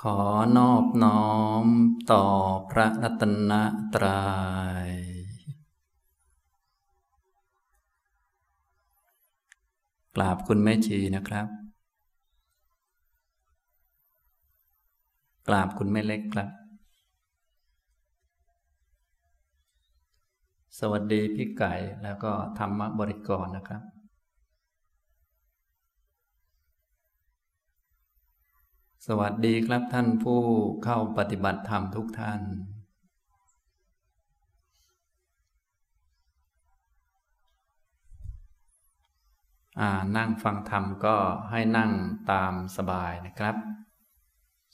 ขอนอบน้อมต่อพระรัตนตรัย กราบคุณแม่ชีนะครับ กราบคุณแม่เล็กครับ สวัสดีพี่ไก่แล้วก็ธรรมบริกรนะครับ สวัสดีครับท่านผู้เข้าปฏิบัติธรรมทุกท่าน นั่งฟังธรรมก็ให้นั่งตามสบายนะครับ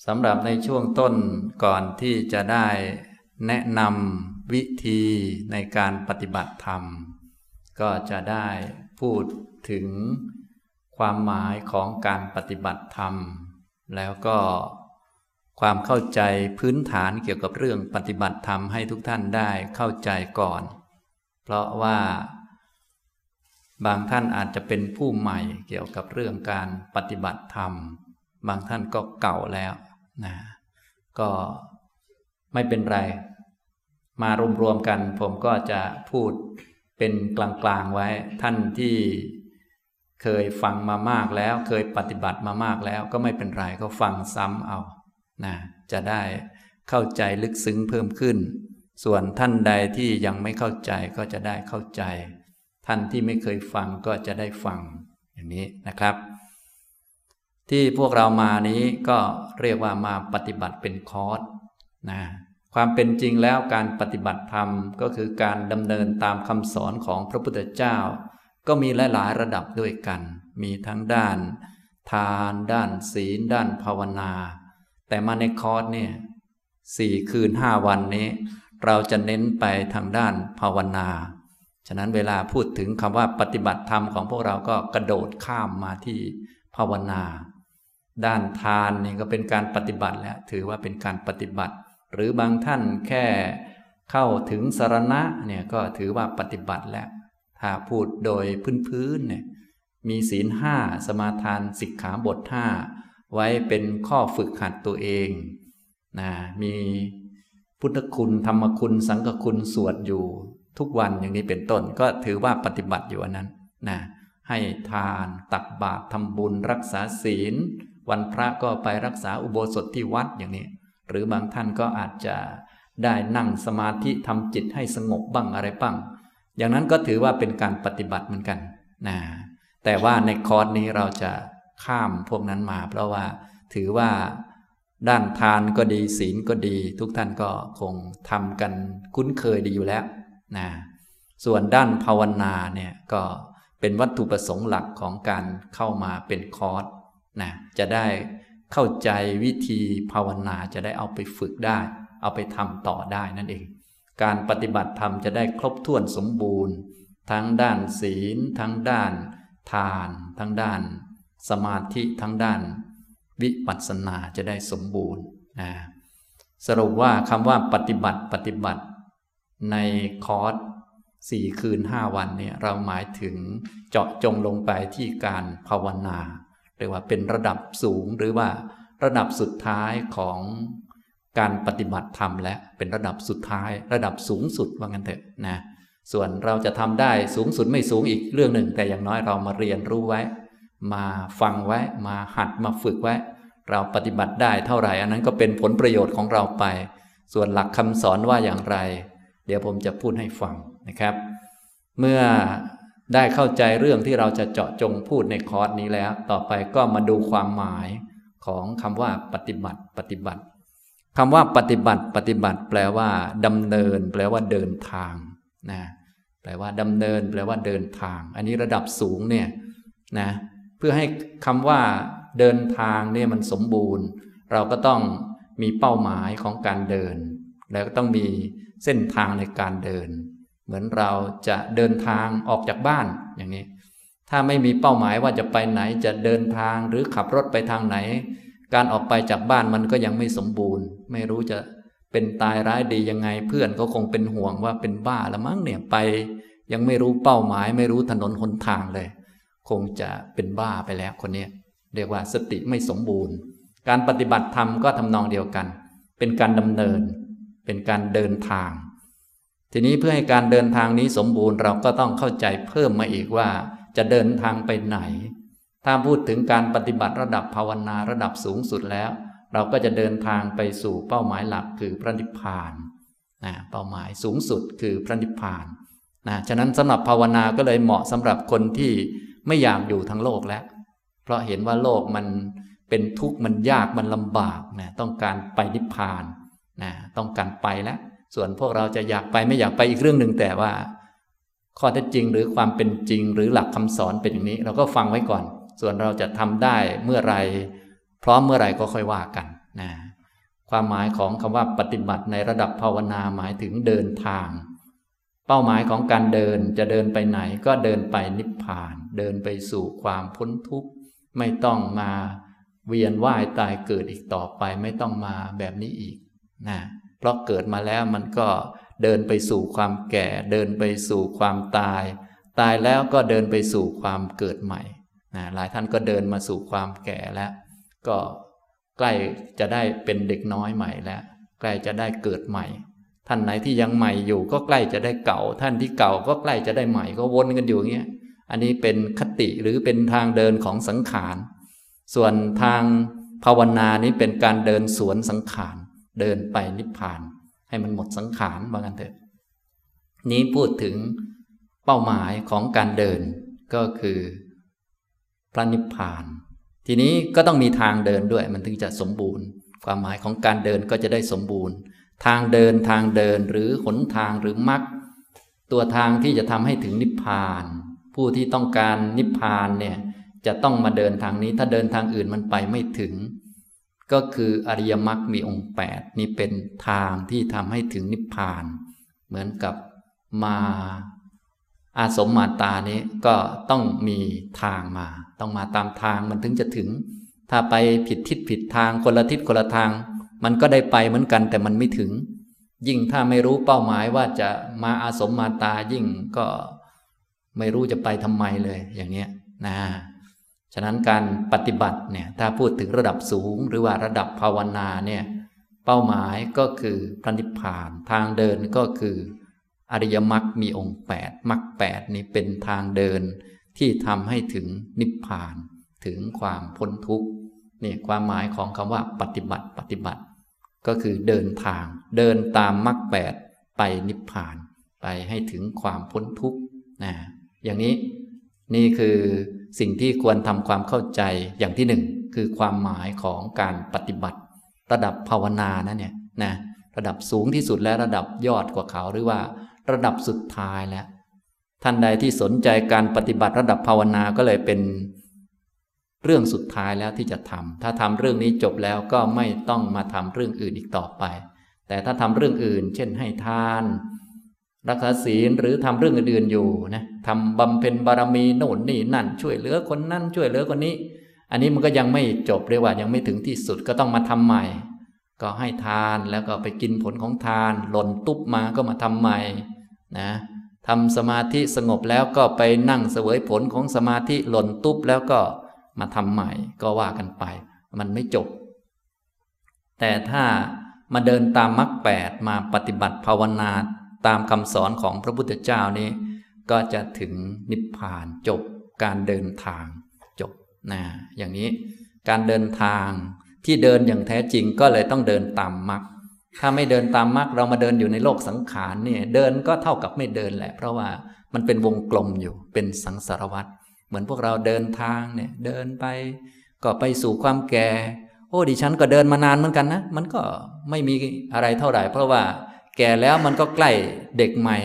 สำหรับในช่วงต้นก่อนที่จะได้แนะนำวิธีในการปฏิบัติธรรม ก็จะได้พูดถึงความหมายของการปฏิบัติธรรม แล้วก็ความเข้าใจพื้นฐานเกี่ยวกับเรื่องปฏิบัติธรรมให้ทุกท่านได้เข้าใจก่อน เพราะว่าบางท่านอาจจะเป็นผู้ใหม่เกี่ยวกับเรื่องการปฏิบัติธรรม บางท่านก็เก่าแล้วนะก็ไม่เป็นไร มารวมๆกันผมก็จะพูดเป็นกลางๆไว้ท่านที่ เคยฟังมามากแล้ว เคยปฏิบัติมามากแล้ว ก็ไม่เป็นไรก็ฟังซ้ำเอานะจะได้เข้าใจลึกซึ้งเพิ่มขึ้น ส่วนท่านใดที่ยังไม่เข้าใจก็จะได้เข้าใจ ท่านที่ไม่เคยฟังก็จะได้ฟังอย่างนี้นะครับ ที่พวกเรามานี้ก็เรียกว่ามาปฏิบัติเป็นคอร์สนะความเป็นจริงแล้วการปฏิบัติธรรมก็คือการดำเนินตามคำสอนของพระพุทธเจ้า ก็มีหลาย ๆ ระดับด้วยกัน มีทั้งด้าน ทาน ด้านศีล ด้านภาวนา แต่มาในคอร์สเนี่ยสี่คืนห้าวันนี้ เราจะเน้นไปทางด้านภาวนา ฉะนั้นเวลาพูดถึงคำว่าปฏิบัติธรรมของพวกเราก็กระโดดข้ามมาที่ภาวนา ด้านทานนี่ก็เป็นการปฏิบัติแล้วถือว่าเป็นการปฏิบัติ หรือบางท่านแค่เข้าถึงสารณะเนี่ยก็ถือว่าปฏิบัติแล้ว ถ้าพูดโดยพื้นๆเนี่ยมีศีลห้าสมาทานสิกขาบทห้าไว้เป็นข้อฝึกหัดตัวเองนะมีพุทธคุณธรรมคุณสังฆคุณสวดอยู่ทุกวันอย่างนี้เป็นต้น ก็ถือว่าปฏิบัติอยู่อันนั้นนะให้ทานตักบาตรทำบุญรักษาศีล วันพระก็ไปรักษาอุโบสถที่วัดอย่างนี้ หรือบางท่านก็อาจจะได้นั่งสมาธิทำจิตให้สงบบ้างอะไรบ้าง อย่างนั้นก็ถือว่าเป็นการปฏิบัติเหมือนกันนะแต่ว่าในคอร์สนี้เราจะข้ามพวกนั้นมา เพราะว่าถือว่าด้านทานก็ดีศีลก็ดี ทุกท่านก็คงทำกันคุ้นเคยดีอยู่แล้วนะส่วนด้านภาวนาเนี่ยก็เป็นวัตถุประสงค์หลักของการเข้ามาเป็นคอร์สนะจะได้เข้าใจวิธีภาวนาจะได้เอาไปฝึกได้ เอาไปทำต่อได้นั่นเอง การปฏิบัติธรรมจะได้ครบถ้วนสมบูรณ์ ทั้งด้านศีล ทั้งด้าน ทาน ทั้งด้าน สมาธิทั้งด้าน วิปัสสนาจะได้สมบูรณ์นะสรุปว่าคำว่าปฏิบัติปฏิบัติ ในคอร์สสี่คืนห้าวันเนี่ยเราหมายถึงเจาะจงลงไปที่การภาวนาเรียกว่าเป็นระดับสูงหรือว่าระดับสุดท้ายของ การปฏิบัติธรรมและเป็นระดับสุดท้าย ระดับสูงสุดว่างั้นเถอะนะส่วนเราจะทำได้สูงสุดไม่สูงอีกเรื่องหนึ่ง แต่อย่างน้อยเรามาเรียนรู้ไว้ มาฟังไว้ มาหัดมาฝึกไว้ เราปฏิบัติได้เท่าไหร่ อันนั้นก็เป็นผลประโยชน์ของเราไป ส่วนหลักคำสอนว่าอย่างไร เดี๋ยวผมจะพูดให้ฟังนะครับ เมื่อได้เข้าใจเรื่องที่เราจะเจาะจงพูดในคอร์สนี้แล้ว ต่อไปก็มาดูความหมายของคำว่าปฏิบัติปฏิบัติ คำว่าปฏิบัติปฏิบัติ แปลว่าดำเนิน แปลว่าเดินทางนะแปลว่าดำเนิน แปลว่าเดินทาง อันนี้ระดับสูงเนี่ยนะเพื่อให้คำว่าเดินทางเนี่ยมันสมบูรณ์ เราก็ต้องมีเป้าหมายของการเดิน แล้วก็ต้องมีเส้นทางในการเดิน เหมือนเราจะเดินทางออกจากบ้านอย่างนี้ ถ้าไม่มีเป้าหมายว่าจะไปไหนจะเดินทางหรือขับรถไปทางไหน การออกไปจากบ้านมันก็ยังไม่สมบูรณ์ ไม่รู้จะเป็นตายร้ายดียังไง เพื่อนก็คงเป็นห่วงว่าเป็นบ้าละมั้งเนี่ยไป ยังไม่รู้เป้าหมาย ไม่รู้ถนนหนทางเลย คงจะเป็นบ้าไปแล้วคนนี้เรียกว่าสติไม่สมบูรณ์ การปฏิบัติธรรมก็ทำนองเดียวกัน เป็นการดำเนิน เป็นการเดินทาง ทีนี้เพื่อให้การเดินทางนี้สมบูรณ์เราก็ต้องเข้าใจเพิ่มมาอีกว่า จะเดินทางไปไหน ถ้าพูดถึงการปฏิบัติระดับภาวนาระดับสูงสุดแล้ว เราก็จะเดินทางไปสู่เป้าหมายหลักคือพระนิพพานนะเป้าหมายสูงสุดคือพระนิพพานนะฉะนั้นสำหรับภาวนาก็เลยเหมาะสำหรับคนที่ไม่อยากอยู่ทั้งโลกแล้ว เพราะเห็นว่าโลกมันเป็นทุกข์มันยากมันลำบากนะต้องการไปนิพพานนะต้องการไปแล้ว ส่วนพวกเราจะอยากไปไม่อยากไปอีกเรื่องหนึ่งแต่ว่า ข้อเท็จจริงหรือความเป็นจริงหรือหลักคำสอนเป็นอย่างนี้ เราก็ฟังไว้ก่อน ส่วนเราจะทำได้เมื่อไรพร้อมเมื่อไรก็ค่อยว่ากันนะความหมายของคำว่าปฏิบัติในระดับภาวนาหมายถึงเดินทาง เป้าหมายของการเดินจะเดินไปไหนก็เดินไปนิพพาน เดินไปสู่ความพ้นทุกข์ไม่ต้องมาเวียนว่ายตายเกิดอีกต่อไปไม่ต้องมาแบบนี้อีกนะเพราะเกิดมาแล้วมันก็เดินไปสู่ความแก่ เดินไปสู่ความตาย ตายแล้วก็เดินไปสู่ความเกิดใหม่ นะหลายท่านก็เดินมาสู่ความแก่แล้ว ก็ใกล้จะได้เป็นเด็กน้อยใหม่แล้ว ใกล้จะได้เกิดใหม่ ท่านไหนที่ยังใหม่อยู่ ก็ใกล้จะได้เก่า ท่านที่เก่าก็ใกล้จะได้ใหม่ก็วนกันอยู่อย่างเงี้ยอันนี้เป็นคติหรือเป็นทางเดินของสังขาร ส่วนทางภาวนานี้เป็นการเดินสวนสังขาร เดินไปนิพพาน ให้มันหมดสังขารว่ากันเถอะ นี้พูดถึงเป้าหมายของการเดินก็คือ พระนิพพาน ทีนี้ก็ต้องมีทางเดินด้วย มันถึงจะสมบูรณ์ ความหมายของการเดินก็จะได้สมบูรณ์ ทางเดินทางเดินหรือหนทางหรือมรรคตัวทางที่จะทำให้ถึงนิพพาน ผู้ที่ต้องการนิพพานเนี่ยจะต้องมาเดินทางนี้ ถ้าเดินทางอื่นมันไปไม่ถึง ก็คืออริยมรรคมีองค์แปดนี่เป็นทางที่ทำให้ถึงนิพพาน เหมือนกับมาอาสมมาตานี้ก็ต้องมีทางมา ต้องมาตามทางมันถึงจะถึง ถ้าไปผิดทิศผิดทางคนละทิศคนละทาง มันก็ได้ไปเหมือนกันแต่มันไม่ถึง ยิ่งถ้าไม่รู้เป้าหมายว่าจะมาอาสมมาตายิ่งก็ไม่รู้จะไปทำไมเลยอย่างเนี้ยนะฉะนั้นการปฏิบัติเนี่ยถ้าพูดถึงระดับสูงหรือว่าระดับภาวนาเนี่ยเป้าหมายก็คือพระนิพพาน ทางเดินก็คือ อริยมรรคมีองค์8มรรคแนี้เป็นทางเดิน ที่ทำให้ถึงนิพพาน ถึงความพ้นทุกข์นี่ความหมายของคำว่าปฏิบัติปฏิบัติ ก็คือเดินทาง เดินตามมรรคแปดไปนิพพาน ไปให้ถึงความพ้นทุกข์นะอย่างนี้นี่คือสิ่งที่ควรทำความเข้าใจอย่างที่หนึ่งคือความหมายของการปฏิบัติ ระดับภาวนานะเนี่ยนะระดับสูงที่สุดและระดับยอดกว่าเขาหรือว่า ระดับสุดท้ายแล้ว ท่านใดที่สนใจการปฏิบัติระดับภาวนาก็เลยเป็นเรื่องสุดท้ายแล้วที่จะทำถ้าทำเรื่องนี้จบแล้วก็ไม่ต้องมาทำเรื่องอื่นอีกต่อไป แต่ถ้าทำเรื่องอื่น เช่นให้ทาน รักษาศีลหรือทำเรื่องอื่นๆอยู่นะทำบำเพ็ญบารมีโน่นนี่นั่น ช่วยเหลือคนนั่นช่วยเหลือคนนี้ อันนี้มันก็ยังไม่จบเรียกว่ายังไม่ถึงที่สุดก็ต้องมาทำใหม่ ก็ให้ทานแล้วก็ไปกินผลของทาน หล่นตุ๊บมาก็มาทำใหม่นะ ทำสมาธิสงบแล้วก็ไปนั่งเสวยผลของสมาธิหล่นตุ๊บแล้วก็มาทำใหม่ก็ว่ากันไป มันไม่จบ แต่ถ้ามาเดินตามมรรคแปดมาปฏิบัติภาวนาตามคำสอนของพระพุทธเจ้านี้ ก็จะถึงนิพพานจบการเดินทางจบนะอย่างนี้การเดินทางที่เดินอย่างแท้จริงก็เลยต้องเดินตามมรรค ถ้าไม่เดินตามมรรคเรามาเดินอยู่ในโลกสังขารเนี่ย เดินก็เท่ากับไม่เดินแหละ เพราะว่ามันเป็นวงกลมอยู่เป็นสังสารวัตรเหมือนพวกเราเดินทางเนี่ย เดินไป ก็ไปสู่ความแก่ โอ้ดิฉันก็เดินมานานเหมือนกันนะ มันก็ไม่มีอะไรเท่าไหร่ เพราะว่าแก่แล้วมันก็ใกล้เด็กใหม่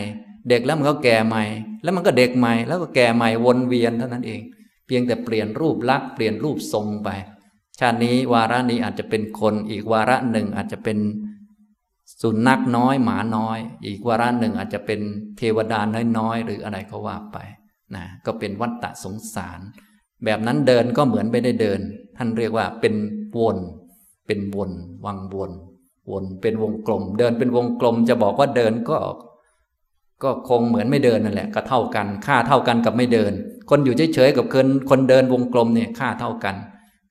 เด็กแล้วมันก็แก่ใหม่ แล้วมันก็เด็กใหม่ แล้วก็แก่ใหม่วนเวียนเท่านั้นเอง เพียงแต่เปลี่ยนรูปลักษณ์เปลี่ยนรูปทรงไป ชาตินี้วาระนี้อาจจะเป็นคนอีกวาระหนึ่งอาจจะเป็น สุนัขน้อยหมาน้อย อีกวาระหนึ่งอาจจะเป็นเทวดาน้อยๆหรืออะไรก็ว่าไปนะก็เป็นวัฏฏะสงสาร แบบนั้นเดินก็เหมือนไม่ได้เดิน ท่านเรียกว่าเป็นวนเป็นวนวังวนวนเป็นวงกลม เดินเป็นวงกลม จะบอกว่าเดินก็ ก็คงเหมือนไม่เดินนั่นแหละ ก็เท่ากัน ค่าเท่ากันกับไม่เดิน คนอยู่เฉยๆกับคนคนเดินวงกลมเนี่ยค่าเท่ากัน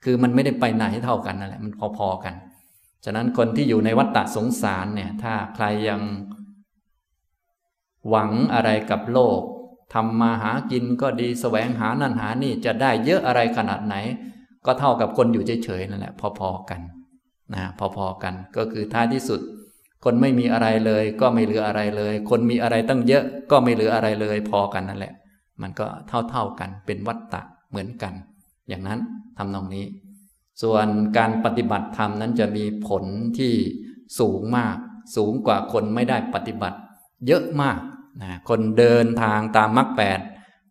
คือมันไม่ได้ไปไหนเท่ากันนั่นแหละมันพอๆกัน ฉะนั้นคนที่อยู่ในวัฏฏะสงสารเนี่ย ถ้าใครยังหวังอะไรกับโลกทำมาหากินก็ดีแสวงหานั่นหานี่จะได้เยอะอะไรขนาดไหน ก็เท่ากับคนอยู่เฉยๆนั่นแหละ พอๆกันนะพอๆกัน ก็คือท้ายที่สุด คนไม่มีอะไรเลย ก็ไม่เหลืออะไรเลย คนมีอะไรตั้งเยอะก็ไม่เหลืออะไรเลย พอกันนั่นแหละ มันก็เท่าๆกันเป็นวัตตะเหมือนกัน อย่างนั้นทำนองนี้ ส่วนการปฏิบัติธรรมนั้นจะมีผลที่สูงมาก สูงกว่าคนไม่ได้ปฏิบัติ เยอะมากนะคนเดินทางตามมรรคแปด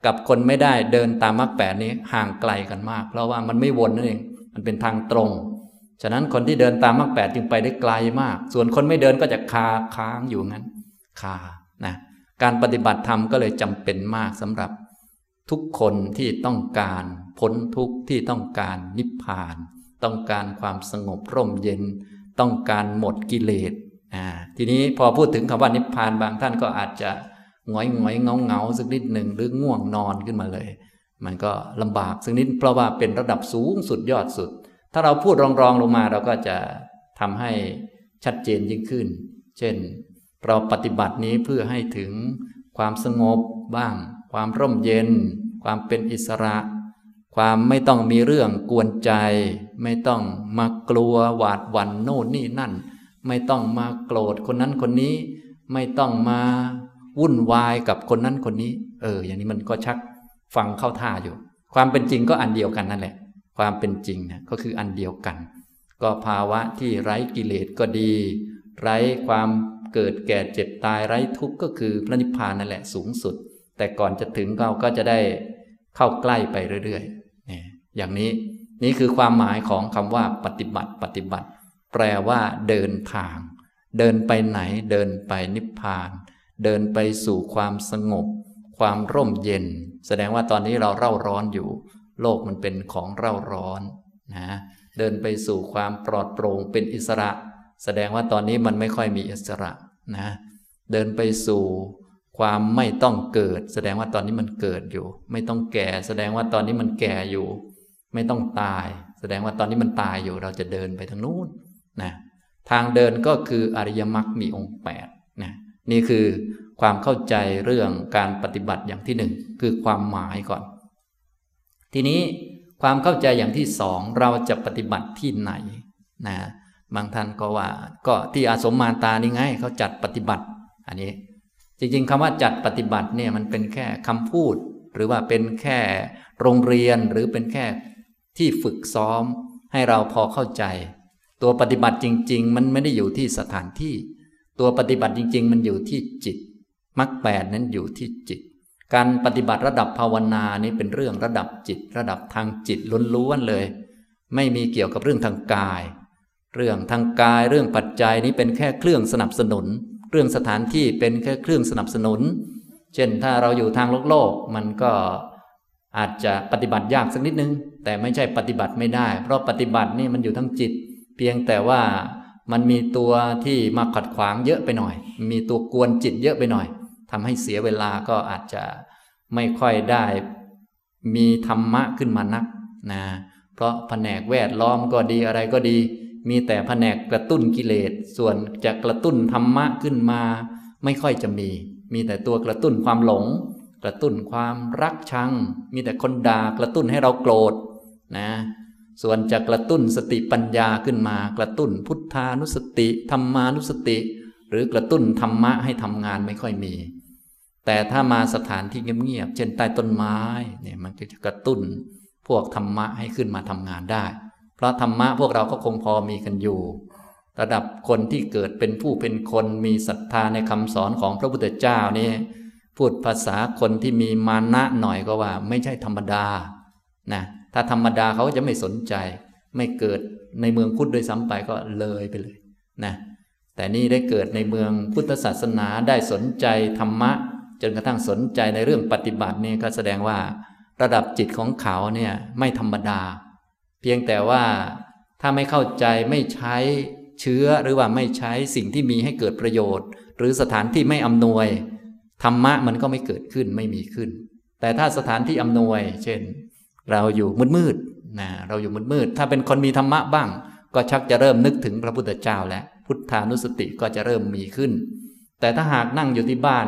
กับคนไม่ได้เดินตามมรรคแปดนี้ห่างไกลกันมาก เพราะว่ามันไม่วนนั่นเองมันเป็นทางตรง ฉะนั้นคนที่เดินตามมรรคแปดจึงไปได้ไกลมาก ส่วนคนไม่เดินก็จะคาค้างอยู่งั้นคานะการปฏิบัติธรรมก็เลยจำเป็นมากสำหรับทุกคนที่ต้องการพ้นทุกข์ที่ต้องการนิพพาน ต้องการความสงบร่มเย็น ต้องการหมดกิเลสทีนี้พอพูดถึงคำว่านิพพานบางท่านก็อาจจะหงอยหงอยเงาเงาสักนิดหนึ่งหรือง่วงนอนขึ้นมาเลย มันก็ลำบากสักนิดเพราะว่าเป็นระดับสูงสุดยอดสุด ถ้าเราพูดรองๆลงมาเราก็จะทำให้ชัดเจนยิ่งขึ้น เช่น เราปฏิบัตินี้เพื่อให้ถึงความสงบบ้าง ความร่มเย็น ความเป็นอิสระ ความไม่ต้องมีเรื่องกวนใจ ไม่ต้องมากลัวหวาดหวั่นโน่นนี่นั่น ไม่ต้องมาโกรธคนนั้นคนนี้ ไม่ต้องมาวุ่นวายกับคนนั้นคนนี้ เออ อย่างนี้มันก็ชักฟังเข้าท่าอยู่ ความเป็นจริงก็อันเดียวกันนั่นแหละ ความเป็นจริงนะก็คืออันเดียวกัน ก็ภาวะที่ไร้กิเลสก็ดี ไร้ความเกิดแก่เจ็บตายไร้ทุกข์ก็คือพระนิพพานนั่นแหละสูงสุด แต่ก่อนจะถึงเราก็จะได้เข้าใกล้ไปเรื่อยๆ อย่างนี้นี่คือความหมายของคำว่าปฏิบัติปฏิบัติ แปลว่า เดินทาง เดินไปไหน เดินไปนิพพาน เดินไปสู่ความสงบ ความร่มเย็น แสดงว่าตอนนี้เราเร่าร้อนอยู่ โลกมันเป็นของเร่าร้อนนะเดินไปสู่ความปลอดโปร่งเป็นอิสระ แสดงว่าตอนนี้มันไม่ค่อยมีอิสระนะเดินไปสู่ ความไม่ต้องเกิด แสดงว่าตอนนี้มันเกิดอยู่ ไม่ต้องแก่ แสดงว่าตอนนี้มันแก่อยู่ ไม่ต้องตาย แสดงว่าตอนนี้มันตายอยู่ เราจะเดินไปทางนู้นนะทางเดินก็คืออริยมรรคมีองค์8นะนี่คือความเข้าใจเรื่องการปฏิบัติอย่างที่หนึ่งคือความหมายก่อน ทีนี้ความเข้าใจอย่างที่สองเราจะปฏิบัติที่ไหนนะบางท่านก็ว่าก็ที่อาสมมาตานี่ไงเขาจัดปฏิบัติ อันนี้ จริงๆคำว่าจัดปฏิบัติเนี่ยมันเป็นแค่คำพูด หรือว่าเป็นแค่โรงเรียนหรือเป็นแค่ที่ฝึกซ้อม ให้เราพอเข้าใจ ตัวปฏิบัติจริง ๆ มันไม่ได้อยู่ที่สถานที่ ตัวปฏิบัติจริง ๆ มันอยู่ที่จิตมรรคแปดนั้นอยู่ที่จิต การปฏิบัติระดับภาวนานี้เป็นเรื่องระดับจิต ระดับทางจิตล้วนๆเลย ไม่มีเกี่ยวกับเรื่องทางกาย เรื่องทางกายเรื่องปัจจัยนี้เป็นแค่เครื่องสนับสนุน เรื่องสถานที่เป็นแค่เครื่องสนับสนุน เช่นถ้าเราอยู่ทางโลกโลกมันก็อาจจะปฏิบัติยากสักนิดนึง แต่ไม่ใช่ปฏิบัติไม่ได้ เพราะปฏิบัตินี่มันอยู่ทั้งจิต เพียงแต่ว่ามันมีตัวที่มาขัดขวางเยอะไปหน่อย มีตัวกวนจิตเยอะไปหน่อยทำให้เสียเวลาก็อาจจะไม่ค่อยได้มีธรรมะขึ้นมานักนะเพราะแผนกแวดล้อมก็ดีอะไรก็ดี มีแต่แผนกกระตุ้นกิเลส ส่วนจะกระตุ้นธรรมะขึ้นมา ไม่ค่อยจะมี มีแต่ตัวกระตุ้นความหลง กระตุ้นความรักชัง มีแต่คนด่ากระตุ้นให้เราโกรธนะส่วนจะกระตุ้นสติปัญญาขึ้นมา กระตุ้นพุทธานุสติธรรมานุสติ หรือกระตุ้นธรรมะให้ทำงานไม่ค่อยมี แต่ถ้ามาสถานที่เงียบๆเช่นใต้ต้นไม้เนี่ยมันจะกระตุ้นพวกธรรมะให้ขึ้นมาทำงานได้ เพราะธรรมะพวกเราก็คงพอมีกันอยู่ ระดับคนที่เกิดเป็นผู้เป็นคนมีศรัทธาในคำสอนของพระพุทธเจ้านี่พูดภาษาคนที่มีมานะหน่อยก็ว่า ไม่ใช่ธรรมดานะถ้าธรรมดาเขาจะไม่สนใจ ไม่เกิดในเมืองพุทธโดยซ้ำไปก็เลยไปเลยนะแต่นี่ได้เกิดในเมืองพุทธศาสนาได้สนใจธรรมะ จนกระทั่งสนใจในเรื่องปฏิบัตินี่ก็แสดงว่า ระดับจิตของเขาเนี่ยไม่ธรรมดา พียงแต่ว่าถ้าไม่เข้าใจไม่ใช้เชื้อหรือว่าไม่ใช้สิ่งที่มีให้เกิดประโยชน์ หรือสถานที่ไม่อำนวย ธรรมะมันก็ไม่เกิดขึ้นไม่มีขึ้น แต่ถ้าสถานที่อำนวย เช่น เราอยู่มืดๆนะเราอยู่มืดๆถ้าเป็นคนมีธรรมะบ้าง ก็ชักจะเริ่มนึกถึงพระพุทธเจ้าแล้วพุทธานุสติก็จะเริ่มมีขึ้น แต่ถ้าหากนั่งอยู่ที่บ้าน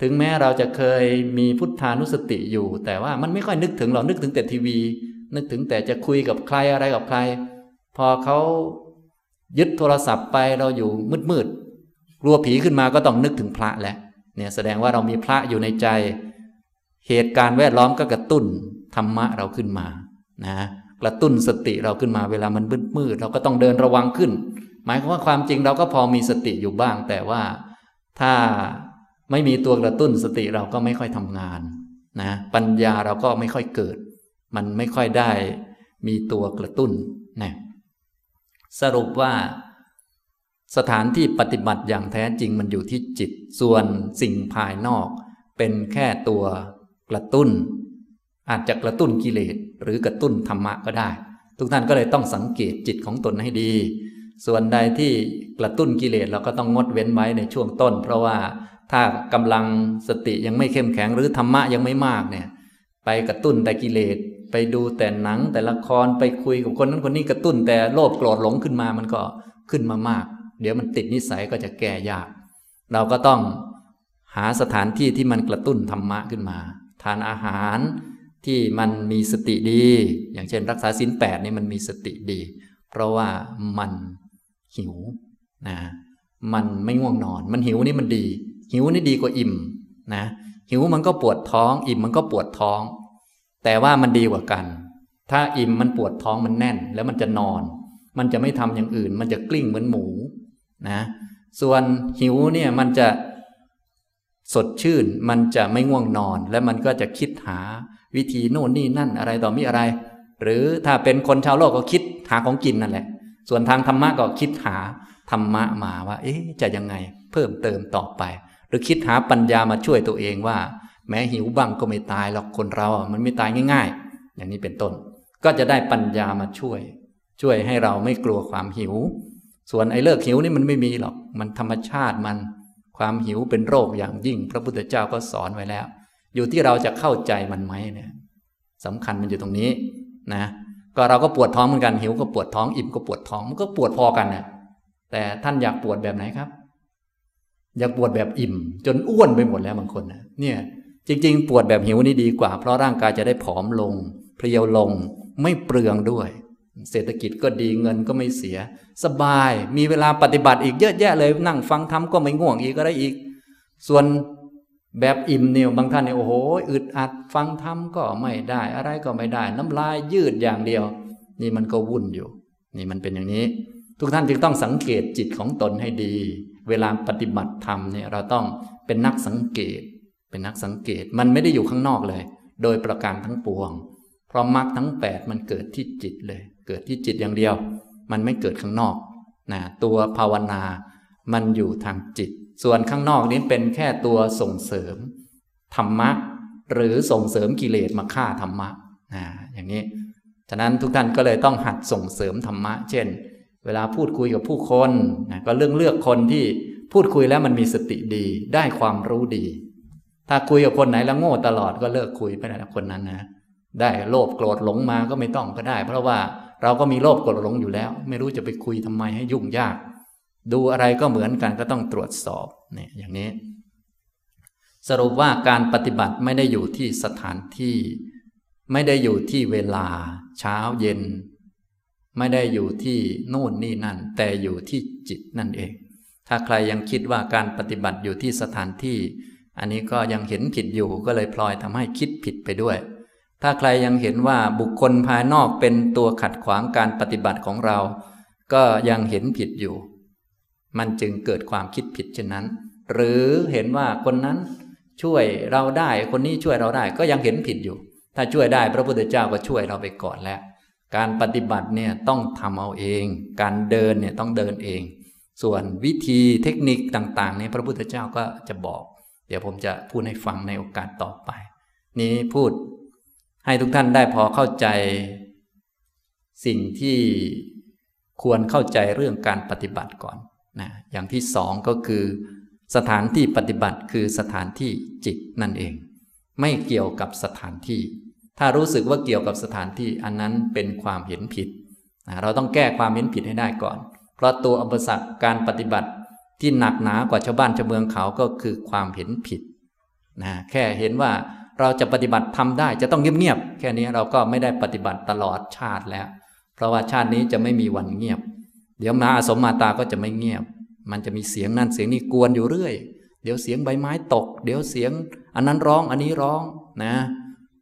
ถึงแม้เราจะเคยมีพุทธานุสติอยู่ แต่ว่ามันไม่ค่อยนึกถึงเรานึกถึงแต่ทีวี นึกถึงแต่จะคุยกับใครอะไรกับใคร พอเขายึดโทรศัพท์ไปเราอยู่มืดๆกลัวผีขึ้นมาก็ต้องนึกถึงพระแหละเนี่ยแสดงว่าเรามีพระอยู่ในใจ เหตุการณ์แวดล้อมก็กระตุ้นธรรมะเราขึ้นมานะกระตุ้นสติเราขึ้นมาเวลามันมืดๆเราก็ต้องเดินระวังขึ้น หมายความว่าความจริงเราก็พอมีสติอยู่บ้าง แต่ว่าถ้าไม่มีตัวกระตุ้นสติเราก็ไม่ค่อยทำงานนะปัญญาเราก็ไม่ค่อยเกิด มันไม่ค่อยได้มีตัวกระตุ้นนะสรุปว่าสถานที่ปฏิบัติอย่างแท้จริงมันอยู่ที่จิต ส่วนสิ่งภายนอก เป็นแค่ตัวกระตุ้น อาจจะกระตุ้นกิเลสหรือกระตุ้นธรรมะก็ได้ ทุกท่านก็เลยต้องสังเกตจิตของตนให้ดี ส่วนใดที่กระตุ้นกิเลสเราก็ต้องงดเว้นไว้ในช่วงต้น เพราะว่าถ้ากำลังสติยังไม่เข้มแข็งหรือธรรมะยังไม่มากเนี่ย ไปกระตุ้นแต่กิเลสไปดูแต่หนังแต่ละครไปคุยกับคนนั้นคนนี้กระตุ้นแต่โลภโกรธหลงขึ้นมามันก็ขึ้นมามาก เดี๋ยวมันติดนิสัยก็จะแก้ยาก เราก็ต้องหาสถานที่ที่มันกระตุ้นธรรมะขึ้นมา ทานอาหารที่มันมีสติดี อย่างเช่น รักษาศีลแปดนี่มันมีสติดี เพราะว่ามันหิวนะมันไม่ง่วงนอน มันหิวนี่มันดี หิวนี่ดีกว่าอิ่มนะ หิวมันก็ปวดท้อง อิ่มมันก็ปวดท้อง แต่ว่ามันดีกว่ากัน ถ้าอิ่มมันปวดท้องมันแน่น แล้วมันจะนอน มันจะไม่ทำอย่างอื่น มันจะกลิ้งเหมือนหมูนะ ส่วนหิวเนี่ยมันจะสดชื่น มันจะไม่ง่วงนอน และมันก็จะคิดหาวิธีโน่นนี่นั่นอะไรต่อมีอะไร หรือถ้าเป็นคนชาวโลกก็คิดหาของกินนั่นแหละ ส่วนทางธรรมะก็คิดหาธรรมะมาว่า เอ๊ะจะยังไงเพิ่มเติมต่อไป รือคิดหาปัญญามาช่วยตัวเองว่า แม้หิวบ้างก็ไม่ตายหรอกคนเรา มันไม่ตายง่าย ๆ อย่างนี้เป็นต้น ก็จะได้ปัญญามาช่วย ช่วยให้เราไม่กลัวความหิว ส่วนไอ้เลิกหิวนี่มันไม่มีหรอก มันธรรมชาติมัน ความหิวเป็นโรคอย่างยิ่ง พระพุทธเจ้าก็สอนไว้แล้ว อยู่ที่เราจะเข้าใจมันไหมเนี่ยสำคัญมันอยู่ตรงนี้นะ ก็เราก็ปวดท้องเหมือนกันหิวก็ปวดท้องอิ่มก็ปวดท้องมันก็ปวดพอกันนะแต่ท่านอยากปวดแบบไหนครับ อยากปวดแบบอิ่ม จนอ้วนไปหมดแล้วบางคนนะเนี่ย จริง ๆ ปวดแบบหิวนี่ดีกว่า เพราะร่างกายจะได้ผอมลง เพรียวลง ไม่เปลืองด้วย เศรษฐกิจก็ดีเงินก็ไม่เสีย สบายมีเวลาปฏิบัติอีกเยอะแยะเลย นั่งฟังธรรมก็ไม่ง่วงอีกก็ได้อีก ส่วนแบบอิ่มเนี่ยบางท่านเนี่ยโอ้โหอึดอัดฟังธรรมก็ไม่ได้อะไรก็ไม่ได้ น้ำลายยืดอย่างเดียว นี่มันก็วุ่นอยู่ นี่มันเป็นอย่างนี้ ทุกท่านจึงต้องสังเกตจิตของตนให้ดี เวลาปฏิบัติธรรมเนี่ยเราต้องเป็นนักสังเกต เป็นนักสังเกตมันไม่ได้อยู่ข้างนอกเลย โดยประการทั้งปวง เพราะมรรคทั้งแปดมันเกิดที่จิตเลย เกิดที่จิตอย่างเดียว มันไม่เกิดข้างนอกนะตัวภาวนา มันอยู่ทางจิต ส่วนข้างนอกนี้เป็นแค่ตัวส่งเสริม ธรรมะ หรือส่งเสริมกิเลสมาฆ่าธรรมะนะอย่างนี้ ฉะนั้นทุกท่านก็เลยต้องหัดส่งเสริมธรรมะ เช่น เวลาพูดคุยกับผู้คนนะก็เรื่องเลือกคนที่พูดคุยแล้วมันมีสติดีได้ความรู้ดี ถ้าคุยกับคนไหนแล้วโง่ตลอดก็เลิกคุยไปนะคนนั้นนะได้โลภโกรธหลงมาก็ไม่ต้องก็ได้ เพราะว่าเราก็มีโลภโกรธหลงอยู่แล้ว ไม่รู้จะไปคุยทำไมให้ยุ่งยาก ดูอะไรก็เหมือนกันก็ต้องตรวจสอบเนี่ยอย่างนี้ สรุปว่าการปฏิบัติไม่ได้อยู่ที่สถานที่ ไม่ได้อยู่ที่เวลา เช้าเย็น ไม่ได้อยู่ที่นู่นนี่นั่น แต่อยู่ที่จิตนั่นเอง ถ้าใครยังคิดว่าการปฏิบัติอยู่ที่สถานที่ อันนี้ก็ยังเห็นผิดอยู่ก็เลยพลอยทำให้คิดผิดไปด้วย ถ้าใครยังเห็นว่าบุคคลภายนอกเป็นตัวขัดขวางการปฏิบัติของเรา ก็ยังเห็นผิดอยู่ มันจึงเกิดความคิดผิดเช่นนั้น หรือเห็นว่าคนนั้นช่วยเราได้คนนี้ช่วยเราได้ก็ยังเห็นผิดอยู่ ถ้าช่วยได้พระพุทธเจ้าก็ช่วยเราไปก่อนแล้ว การปฏิบัติเนี่ยต้องทำเอาเอง การเดินเนี่ยต้องเดินเอง ส่วนวิธีเทคนิคต่างๆนี่พระพุทธเจ้าก็จะบอก เดี๋ยวผมจะพูดให้ฟังในโอกาสต่อไป นี้พูดให้ทุกท่านได้พอเข้าใจ สิ่งที่ควรเข้าใจเรื่องการปฏิบัติก่อนนะอย่างที่สองก็คือ สถานที่ปฏิบัติคือสถานที่จิตนั่นเอง ไม่เกี่ยวกับสถานที่ ถ้ารู้สึกว่าเกี่ยวกับสถานที่อันนั้นเป็นความเห็นผิดนะเราต้องแก้ความเห็นผิดให้ได้ก่อน เพราะตัวอุปสรรคการปฏิบัติที่หนักหนากว่าชาวบ้านชาวเมืองเขาก็คือความเห็นผิดนะแค่เห็นว่าเราจะปฏิบัติทำได้จะต้องเงียบๆแค่นี้เราก็ไม่ได้ปฏิบัติตลอดชาติแล้ว เพราะว่าชาตินี้จะไม่มีวันเงียบ เดี๋ยวมาอาสมมาตาก็จะไม่เงียบ มันจะมีเสียงนั่นเสียงนี้กวนอยู่เรื่อย เดี๋ยวเสียงใบไม้ตก เดี๋ยวเสียง อันนั้นร้องอันนี้ร้องนะ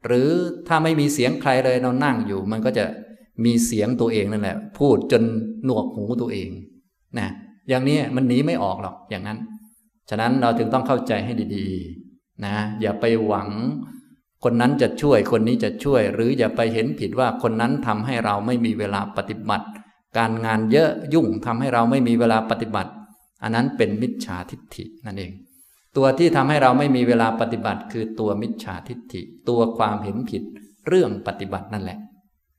หรือถ้าไม่มีเสียงใครเลยเรานั่งอยู่ มันก็จะมีเสียงตัวเองนั่นแหละ พูดจนหนวกหูตัวเองนะอย่างนี้มันหนีไม่ออกหรอกอย่างนั้น ฉะนั้นเราจึงต้องเข้าใจให้ดีๆนะอย่าไปหวัง คนนั้นจะช่วยคนนี้จะช่วย หรืออย่าไปเห็นผิดว่าคนนั้นทำให้เราไม่มีเวลาปฏิบัติ การงานเยอะยุ่งทำให้เราไม่มีเวลาปฏิบัติ อันนั้นเป็นมิจฉาทิฏฐินั่นเอง ตัวที่ทำให้เราไม่มีเวลาปฏิบัติ คือตัวมิจฉาทิฏฐิ ตัวความเห็นผิดเรื่องปฏิบัตินั่นแหละ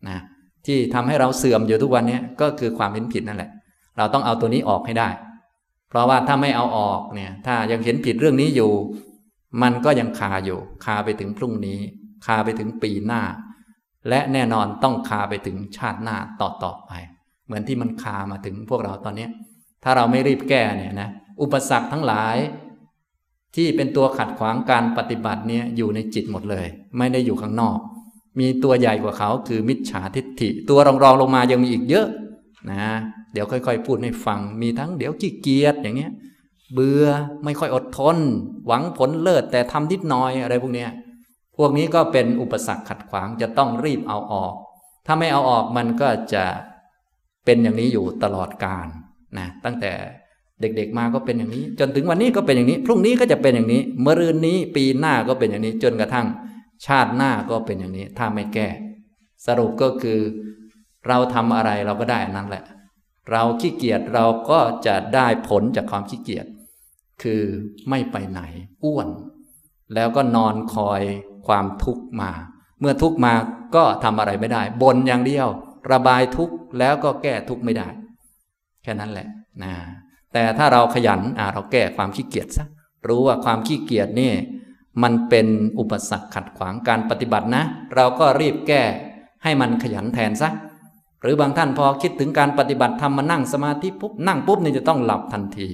นะที่ทำให้เราเสื่อมอยู่ทุกวันนี้ก็คือความเห็นผิดนั่นแหละ เราต้องเอาตัวนี้ออกให้ได้ เพราะว่าถ้าไม่เอาออกเนี่ยถ้ายังเห็นผิดเรื่องนี้อยู่ มันก็ยังคาอยู่ คาไปถึงพรุ่งนี้ คาไปถึงปีหน้า และแน่นอนต้องคาไปถึงชาติหน้าต่อต่อไป เหมือนที่มันคามาถึงพวกเราตอนนี้ถ้าเราไม่รีบแก้เนี่ยนะอุปสรรคทั้งหลาย ที่เป็นตัวขัดขวางการปฏิบัติเนี่ยอยู่ในจิตหมดเลย ไม่ได้อยู่ข้างนอก มีตัวใหญ่กว่าเขาคือมิจฉาทิฏฐิ ตัวรองรองลงมายังมีอีกเยอะนะ เดี๋ยวค่อยๆ พูดให้ฟัง มีทั้งเดี๋ยวขี้เกียจอย่างเนี้ย เบื่อไม่ค่อยอดทน หวังผลเลิศแต่ทำนิดน่อยอะไรพวกเนี้ยพวกนี้ก็เป็นอุปสรรคขัดขวางจะต้องรีบเอาออก ถ้าไม่เอาออกมันก็จะเป็นอย่างนี้อยู่ตลอดกาลนะตั้งแต่ เด็กๆมาก็เป็นอย่างนี้ จนถึงวันนี้ก็เป็นอย่างนี้ พรุ่งนี้ก็จะเป็นอย่างนี้เมื่อรืนนี้ปีหน้าก็เป็นอย่างนี้ จนกระทั่ง ชาติหน้าก็เป็นอย่างนี้ ถ้าไม่แก้ สรุปก็คือ เราทำอะไรเราก็ได้นั้นแหละ เราขี้เกียจเราก็จะได้ผลจากความขี้เกียจคือไม่ไปไหน อ้วน แล้วก็นอนคอยความทุกข์มา เมื่อทุกข์มาก็ทำอะไรไม่ได้บนอย่างเดียว ระบายทุกข์แล้วก็แก้ทุกข์ไม่ได้ แค่นั้นแหละนะ แต่ถ้าเราขยันอ่าเราแก้ความขี้เกียจซะรู้ว่าความขี้เกียจนี่มันเป็นอุปสรรคขัดขวางการปฏิบัตินะ เราก็รีบแก้ให้มันขยันแทนซะหรือบางท่านพอคิดถึงการปฏิบัติทำมานั่งสมาธิปุ๊บนั่งปุ๊บนี่จะต้องหลับทันที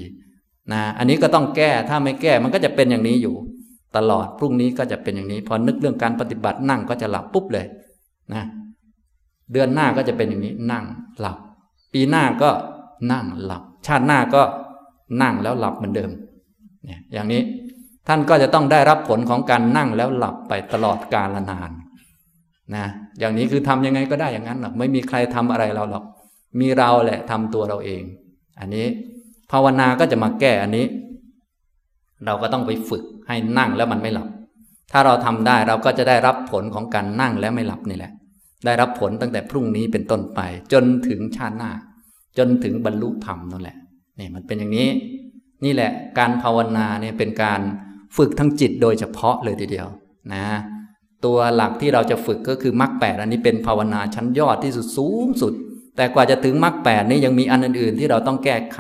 นะอันนี้ก็ต้องแก้ถ้าไม่แก้มันก็จะเป็นอย่างนี้อยู่ ตลอดพรุ่งนี้ก็จะเป็นอย่างนี้ พอนึกเรื่องการปฏิบัตินั่งก็จะหลับปุ๊บเลยนะเดือนหน้าก็จะเป็นอย่างนี้นั่งหลับ ปีหน้าก็นั่งหลับ ชาติหน้าก็นั่งแล้วหลับเหมือนเดิมเนี่ยอย่างนี้ท่านก็จะต้องได้รับผลของการนั่งแล้วหลับไปตลอดกาลนานนะอย่างนี้คือทำยังไงก็ได้อย่างนั้นหรอกไม่มีใครทำอะไรเราหรอก มีเราแหละทำตัวเราเอง อันนี้ภาวนาก็จะมาแก้อันนี้ เราก็ต้องไปฝึกให้นั่งแล้วมันไม่หลับ ถ้าเราทำได้เราก็จะได้รับผลของการนั่งแล้วไม่หลับนี่แหละ ได้รับผลตั้งแต่พรุ่งนี้เป็นต้นไปจนถึงชาติหน้า จนถึงบรรลุธรรมนั่นแหละนี่มันเป็นอย่างนี้ นี่แหละการภาวนาเนี่ยเป็นการฝึกทั้งจิตโดยเฉพาะเลยทีเดียวนะตัวหลักที่เราจะฝึกก็คือมรรคแปดอันนี้เป็นภาวนาชั้นยอดที่สุดสูงสุด แต่กว่าจะถึงมรรคแปดนี้ยังมีอันอื่น ๆ ที่เราต้องแก้ไข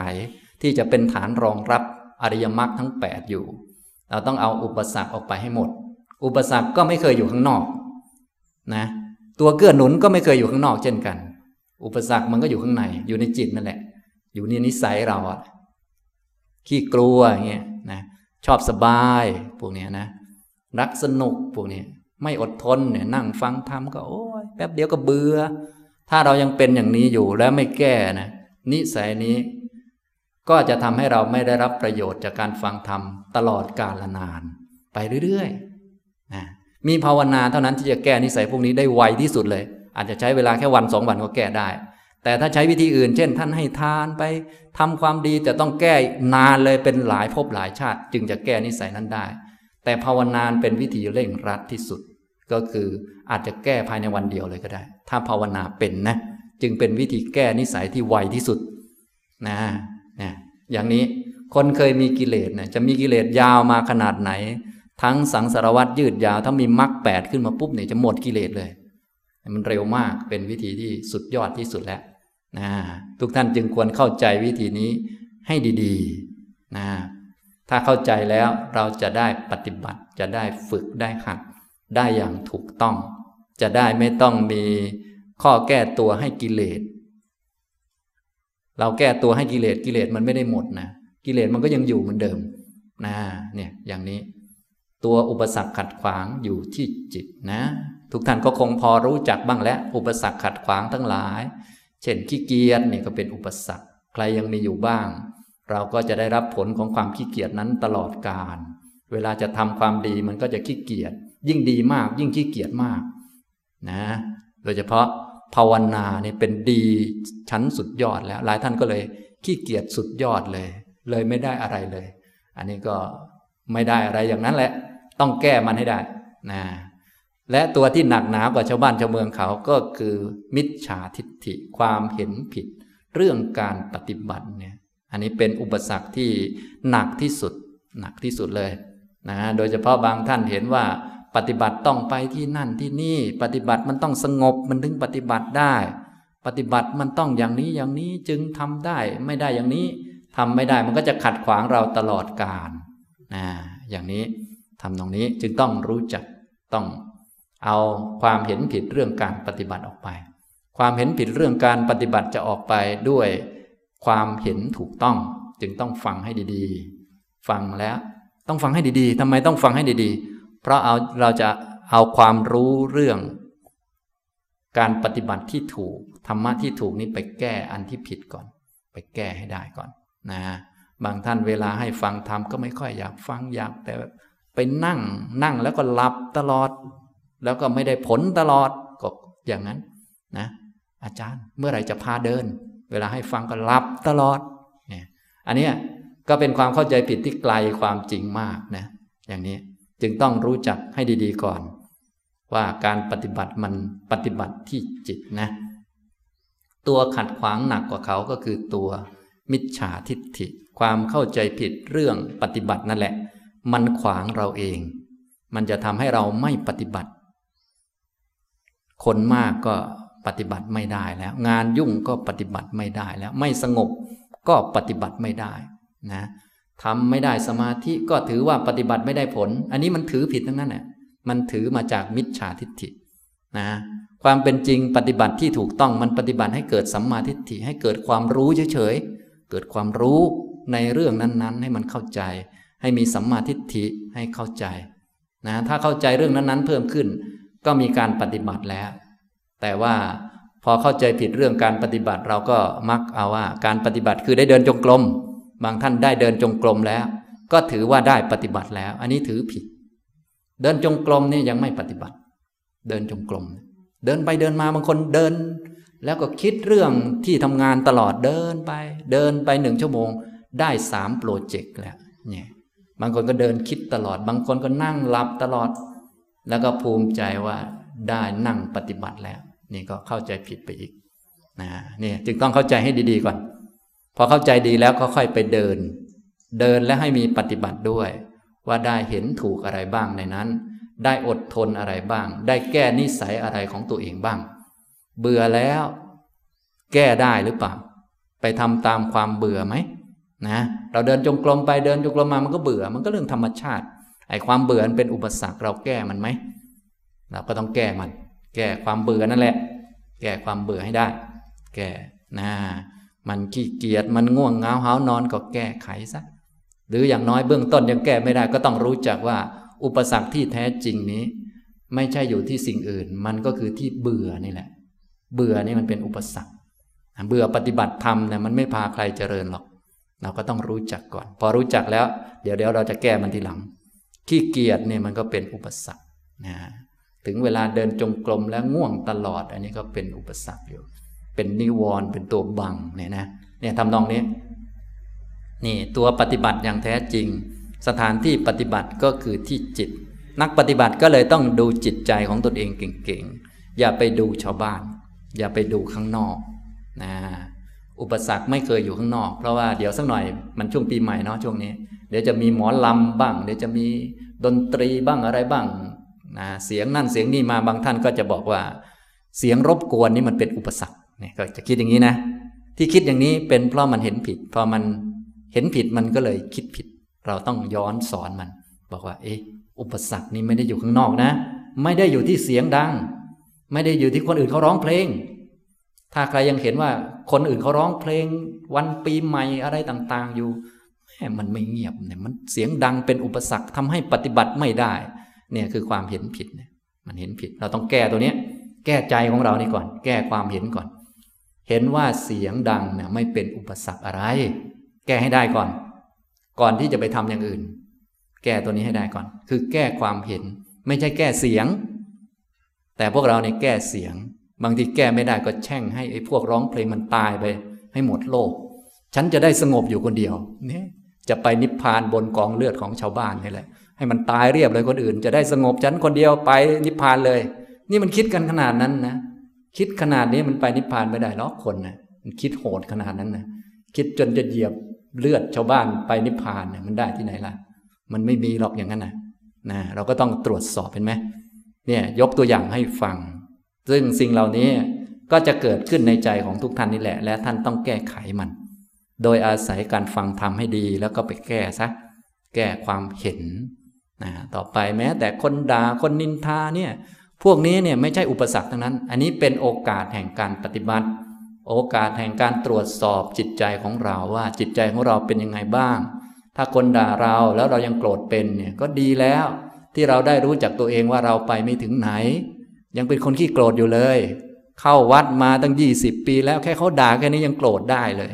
ที่จะเป็นฐานรองรับอริยมรรคทั้ง 8 อยู่ เราต้องเอาอุปสรรคออกไปให้หมด อุปสรรคก็ไม่เคยอยู่ข้างนอกนะตัวเกื้อหนุนก็ไม่เคยอยู่ข้างนอกเช่นกัน อุปสรรคมันก็อยู่ข้างใน อยู่ในจิตนั่นแหละ อยู่ในนิสัยเราอะขี้กลัวอย่างเงี้ยนะชอบสบายพวกนี้นะ รักสนุกพวกนี้ไม่อดทนเนี่ยนั่งฟังธรรมก็โอ้ยแป๊บเดียวก็เบื่อ ถ้าเรายังเป็นอย่างนี้อยู่แล้วไม่แก้นะนิสัยนี้ ก็จะทำให้เราไม่ได้รับประโยชน์จากการฟังธรรมตลอดกาลนาน ไปเรื่อยๆนะมีภาวนาเท่านั้นที่จะแก้นิสัยพวกนี้ได้ไวที่สุดเลย อาจจะใช้เวลาแค่วันสองวันก็แก้ได้ แต่ถ้าใช้วิธีอื่น เช่น ท่านให้ทานไปทำความดีแต่ต้องแก้นานเลยเป็นหลายภพหลายชาติ จึงจะแก้นิสัยนั้นได้ แต่ภาวนาเป็นวิธีเร่งรัดที่สุด ก็คืออาจจะแก้ภายในวันเดียวเลยก็ได้ ถ้าภาวนาเป็นนะจึงเป็นวิธีแก้นิสัยที่ไวที่สุดนะนะอย่างนี้คนเคยมีกิเลสเนี่ยจะมีกิเลสยาวมาขนาดไหน ทั้งสังสารวัตรยืดยาว ถ้ามีมรรคแปดขึ้นมาปุ๊บเนี่ยจะหมดกิเลสเลย มันเร็วมากเป็นวิธีที่สุดยอดที่สุดแล้วนะทุกท่านจึงควรเข้าใจวิธีนี้ให้ดีๆนะถ้าเข้าใจแล้วเราจะได้ปฏิบัติจะได้ฝึกได้หัดได้อย่างถูกต้อง จะได้ไม่ต้องมีข้อแก้ตัวให้กิเลส เราแก้ตัวให้กิเลสกิเลสมันไม่ได้หมดนะกิเลสมันก็ยังอยู่เหมือนเดิมนะเนี่ยอย่างนี้ ตัวอุปสรรคขัดขวางอยู่ที่จิตนะ ทุกท่านก็คงพอรู้จักบ้างแล้วอุปสรรคขัดขวางทั้งหลาย เช่นขี้เกียจนี่ก็เป็นอุปสรรค ใครยังมีอยู่บ้าง เราก็จะได้รับผลของความขี้เกียจนั้นตลอดกาลเวลาจะทำความดีมันก็จะขี้เกียจยิ่งดีมาก ยิ่งขี้เกียจมาก นะ โดยเฉพาะภาวนาเนี่ยเป็นดีชั้นสุดยอดแล้ว หลายท่านก็เลยขี้เกียจสุดยอดเลย เลยไม่ได้อะไรเลย อันนี้ก็ไม่ได้อะไรอย่างนั้นแหละ ต้องแก้มันให้ได้ นะ และตัวที่หนักหนากว่าชาวบ้านชาวเมืองเขาก็คือมิจฉาทิฏฐิความเห็นผิด เรื่องการปฏิบัติเนี่ย อันนี้เป็นอุปสรรคที่หนักที่สุด หนักที่สุดเลยนะโดยเฉพาะบางท่านเห็นว่าปฏิบัติต้องไปที่นั่นที่นี่ ปฏิบัติมันต้องสงบมันถึงปฏิบัติได้ ปฏิบัติมันต้องอย่างนี้อย่างนี้จึงทำได้ไม่ได้อย่างนี้ทำไม่ได้มันก็จะขัดขวางเราตลอดกาลนะอย่างนี้ทำตรงนี้จึงต้องรู้จักต้อง เอาความเห็นผิดเรื่องการปฏิบัติออกไป ความเห็นผิดเรื่องการปฏิบัติจะออกไปด้วยความเห็นถูกต้อง จึงต้องฟังให้ดีๆ ฟังแล้วต้องฟังให้ดีๆทำไมต้องฟังให้ดีๆ เพราะเอาเราจะเอาความรู้เรื่อง การปฏิบัติที่ถูกธรรมะที่ถูกนี้ไปแก้อันที่ผิดก่อน ไปแก้ให้ได้ก่อนนะบางท่านเวลาให้ฟังธรรมก็ไม่ค่อยอยากฟังอยากแต่ไปนั่งนั่งแล้วก็หลับตลอด แล้วก็ไม่ได้ผลตลอดก็อย่างนั้นนะอาจารย์เมื่อไหร่จะพาเดิน เวลาให้ฟังก็หลับตลอดเนี่ยอันนี้ก็เป็นความเข้าใจผิดที่ไกลความจริงมากนะอย่างนี้จึงต้องรู้จักให้ดีๆก่อน ว่าการปฏิบัติมันปฏิบัติที่จิตนะ ตัวขัดขวางหนักกว่าเขาก็คือตัวมิจฉาทิฏฐิ ความเข้าใจผิดเรื่องปฏิบัตินั่นแหละ มันขวางเราเอง มันจะทำให้เราไม่ปฏิบัติ คนมากก็ปฏิบัติไม่ได้แล้ว งานยุ่งก็ปฏิบัติไม่ได้แล้ว ไม่สงบก็ปฏิบัติไม่ได้นะทำไม่ได้สมาธิก็ถือว่าปฏิบัติไม่ได้ผล อันนี้มันถือผิดทั้งนั้นแหละมันถือมาจากมิจฉาทิฏฐินะความเป็นจริงปฏิบัติที่ถูกต้องมันปฏิบัติให้เกิดสัมมาทิฏฐิให้เกิดความรู้เฉยๆเกิดความรู้ในเรื่องนั้นๆ ให้มันเข้าใจ ให้มีสัมมาทิฏฐิให้เข้าใจนะถ้าเข้าใจเรื่องนั้นๆ เพิ่มขึ้น ก็มีการปฏิบัติแล้ว แต่ว่าพอเข้าใจผิดเรื่องการปฏิบัติเราก็มักเอาว่า การปฏิบัติคือได้เดินจงกรม บางท่านได้เดินจงกรมแล้ว ก็ถือว่าได้ปฏิบัติแล้ว อันนี้ถือผิด เดินจงกรมนี่ยังไม่ปฏิบัติ เดินจงกรม เดินไปเดินมาบางคนเดิน แล้วก็คิดเรื่องที่ทำงานตลอดเดินไป เดินไปหนึ่งชั่วโมง ได้สามโปรเจกต์แล้วเนี่ยบางคนก็เดินคิดตลอด บางคนก็นั่งหลับตลอด แล้วก็ภูมิใจว่าได้นั่งปฏิบัติแล้ว นี่ก็เข้าใจผิดไปอีกนะนี่จึงต้องเข้าใจให้ดีๆก่อน พอเข้าใจดีแล้วก็ค่อยไปเดิน เดินและให้มีปฏิบัติด้วย ว่าได้เห็นถูกอะไรบ้างในนั้น ได้อดทนอะไรบ้าง ได้แก้นิสัยอะไรของตัวเองบ้าง เบื่อแล้ว แก้ได้หรือเปล่า ไปทำตามความเบื่อไหมนะ เราเดินจงกรมไปเดินจงกรมมามันก็เบื่อ มันก็เรื่องธรรมชาติ ไอ้ความเบื่อเป็นอุปสรรคเราแก้มันไหมเราก็ต้องแก้มัน แก้ความเบื่อนั่นแหละ แก้ความเบื่อให้ได้ แก้นะมันขี้เกียจมันง่วงเงาหานอนก็แก้ไขซะหรืออย่างน้อยเบื้องต้นยังแก้ไม่ได้ ก็ต้องรู้จักว่า อุปสรรคที่แท้จริงนี้ ไม่ใช่อยู่ที่สิ่งอื่น มันก็คือที่เบื่อนี่แหละ เบื่อนี่มันเป็นอุปสรรค เบื่อปฏิบัติธรรมเนี่ยมันไม่พาใครเจริญหรอก เราก็ต้องรู้จักก่อน พอรู้จักแล้ว เดี๋ยวเดี๋ยวเราจะแก้มันทีหลัง ขี้เกียจเนี่ยมันก็เป็นอุปสรรคนะถึงเวลาเดินจงกรมแล้วง่วงตลอด อันนี้ก็เป็นอุปสรรคอยู่ เป็นนิวรณ์เป็นตัวบังเนี่ยนะเนี่ยทำนองนี้นี่ตัวปฏิบัติอย่างแท้จริง สถานที่ปฏิบัติก็คือที่จิต นักปฏิบัติก็เลยต้องดูจิตใจของตนเองเก่งๆ อย่าไปดูชาวบ้าน อย่าไปดูข้างนอกนะอุปสรรคไม่เคยอยู่ข้างนอก เพราะว่าเดี๋ยวสักหน่อยมันช่วงปีใหม่เนาะช่วงนี้ เดี๋ยวจะมีหมอลำบ้าง เดี๋ยวจะมีดนตรีบ้างอะไรบ้างนะเสียงนั่นเสียงนี่มาบางท่านก็จะบอกว่า เสียงรบกวนนี่มันเป็นอุปสรรคเนี่ยก็จะคิดอย่างนี้นะ ที่คิดอย่างนี้เป็นเพราะมันเห็นผิดพอมันเห็นผิดมันก็เลยคิดผิด เราต้องย้อนสอนมัน บอกว่า เอ๊ะอุปสรรคนี้ไม่ได้อยู่ข้างนอกนะ ไม่ได้อยู่ที่เสียงดัง ไม่ได้อยู่ที่คนอื่นเขาร้องเพลง ถ้าใครยังเห็นว่าคนอื่นเขาร้องเพลง วันปีใหม่อะไรต่าง ๆ อยู่ ม่มันไม่เงียบเนี่ยมันเสียงดังเป็นอุปสรรคทำให้ปฏิบัติไม่ได้ เนี่ยคือความเห็นผิดเนี่ยมันเห็นผิด เราต้องแก้ตัวเนี้ย แก้ใจของเรานี่ก่อน แก้ความเห็นก่อน เห็นว่าเสียงดังเนี่ยไม่เป็นอุปสรรคอะไร แก้ให้ได้ก่อน ก่อนที่จะไปทำอย่างอื่น แก้ตัวนี้ให้ได้ก่อน คือแก้ความเห็น ไม่ใช่แก้เสียง แต่พวกเราเนี่ยแก้เสียง บางทีแก้ไม่ได้ก็แช่งให้ไอ้พวกร้องเพลงมันตายไป ให้หมดโลก ฉันจะได้สงบอยู่คนเดียว เนี่ย จะไปนิพพานบนกองเลือดของชาวบ้านนี่แหละ ให้มันตายเรียบเลยคนอื่น จะได้สงบฉันคนเดียวไปนิพพานเลย นี่มันคิดกันขนาดนั้นนะคิดขนาดนี้มันไปนิพพานไม่ได้หรอกคนนะมันคิดโหดขนาดนั้นนะคิดจนจะเหยียบเลือดชาวบ้านไปนิพพานเนี่ยมันได้ที่ไหนล่ะ มันไม่มีหรอกอย่างนั้นนะนะเราก็ต้องตรวจสอบเห็นไหมเนี่ยยกตัวอย่างให้ฟัง ซึ่งสิ่งเหล่านี้ก็จะเกิดขึ้นในใจของทุกท่านนี่แหละ และท่านต้องแก้ไขมัน โดยอาศัยการฟังทำให้ดีแล้วก็ไปแก้ซะแก้ความเห็นนะต่อไปแม้แต่คนด่าคนนินทาเนี่ยพวกนี้เนี่ยไม่ใช่อุปสรรคทั้งนั้น อันนี้เป็นโอกาสแห่งการปฏิบัติ โอกาสแห่งการตรวจสอบจิตใจของเราว่าจิตใจของเราเป็นยังไงบ้าง ถ้าคนด่าเราแล้วเรายังโกรธเป็นเนี่ยก็ดีแล้ว ที่เราได้รู้จักตัวเองว่าเราไปไม่ถึงไหน ยังเป็นคนขี้โกรธอยู่เลย เข้าวัดมาตั้งยี่สิบปีแล้วแค่เขาด่าแค่นี้ยังโกรธได้เลย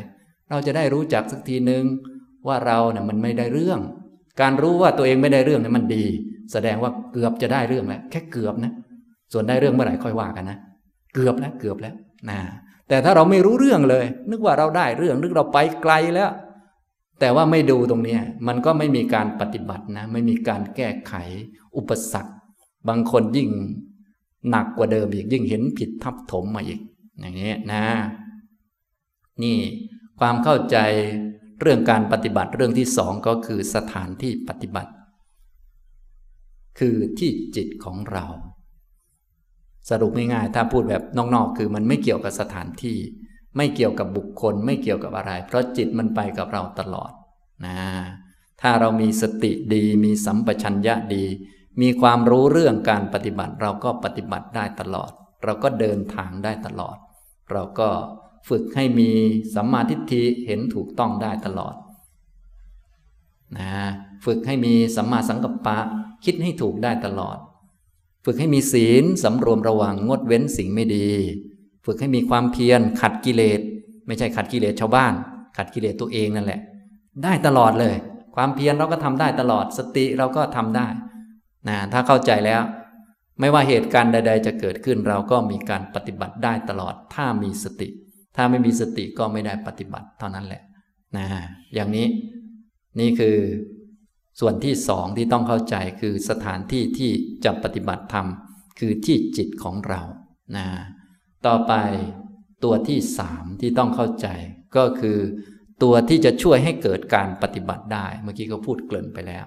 เราจะได้รู้จักสักทีหนึ่งว่าเราเนี่ยมันไม่ได้เรื่อง การรู้ว่าตัวเองไม่ได้เรื่องเนี่ยมันดี แสดงว่าเกือบจะได้เรื่องแล้วแค่เกือบนะ ส่วนได้เรื่องเมื่อไหร่ค่อยว่ากันนะเกือบแล้วเกือบแล้วนะแต่ถ้าเราไม่รู้เรื่องเลย นึกว่าเราได้เรื่องนึกเราไปไกลแล้ว แต่ว่าไม่ดูตรงนี้มันก็ไม่มีการปฏิบัตินะ ไม่มีการแก้ไข อุปสรรค บางคนยิ่งหนักกว่าเดิมอีกยิ่งเห็นผิดทับถมมาอีก อย่างนี้นะ นี่ ความเข้าใจเรื่องการปฏิบัติเรื่องที่สองก็คือสถานที่ปฏิบัติ คือที่จิตของเรา สรุปง่ายๆถ้าพูดแบบนอกๆคือมันไม่เกี่ยวกับสถานที่ ไม่เกี่ยวกับบุคคลไม่เกี่ยวกับอะไร เพราะจิตมันไปกับเราตลอดนะถ้าเรามีสติดี มีสัมปชัญญะดี มีความรู้เรื่องการปฏิบัติ เราก็ปฏิบัติได้ตลอด เราก็เดินทางได้ตลอด เราก็ ฝึกให้มีสัมมาทิฏฐิเห็นถูกต้องได้ตลอดนะฝึกให้มีสัมมาสังกัปปะคิดให้ถูกได้ตลอด ฝึกให้มีศีลสำรวมระวังงดเว้นสิ่งไม่ดี ฝึกให้มีความเพียรขัดกิเลส ไม่ใช่ขัดกิเลสชาวบ้าน ขัดกิเลสตัวเองนั่นแหละ ได้ตลอดเลย ความเพียรเราก็ทำได้ตลอด สติเราก็ทำได้นะถ้าเข้าใจแล้ว ไม่ว่าเหตุการณ์ใด ๆ จะเกิดขึ้นเราก็มีการปฏิบัติได้ตลอดถ้ามีสติ ถ้าไม่มีสติก็ไม่ได้ปฏิบัติเท่านั้นแหละนะอย่างนี้นี่คือส่วนที่สองที่ต้องเข้าใจคือสถานที่ที่จะปฏิบัติธรรม คือที่จิตของเรานะต่อไปตัวที่สามที่ต้องเข้าใจ ก็คือตัวที่จะช่วยให้เกิดการปฏิบัติได้ เมื่อกี้ก็พูดเกริ่นไปแล้ว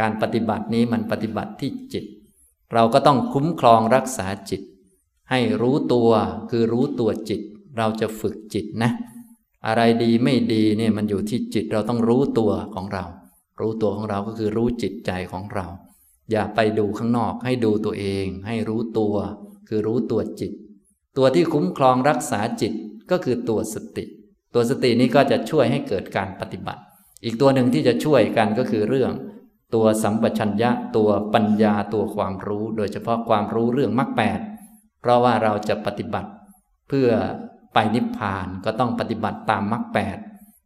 การปฏิบัตินี้มันปฏิบัติที่จิต เราก็ต้องคุ้มครองรักษาจิต ให้รู้ตัวคือรู้ตัวจิต เราจะฝึกจิตนะ อะไรดีไม่ดีเนี่ยมันอยู่ที่จิตเราต้องรู้ตัวของเรา รู้ตัวของเราก็คือรู้จิตใจของเรา อย่าไปดูข้างนอกให้ดูตัวเอง ให้รู้ตัว คือรู้ตัวจิต ตัวที่คุ้มครองรักษาจิตก็คือตัวสติ ตัวสตินี้ก็จะช่วยให้เกิดการปฏิบัติ อีกตัวหนึ่งที่จะช่วยกันก็คือเรื่องตัวสัมปชัญญะตัวปัญญาตัวความรู้ โดยเฉพาะความรู้เรื่องมรรคแปดเพราะว่าเราจะปฏิบัติ เพื่อ ไปนิพพานก็ต้องปฏิบัติตามมรรคแปด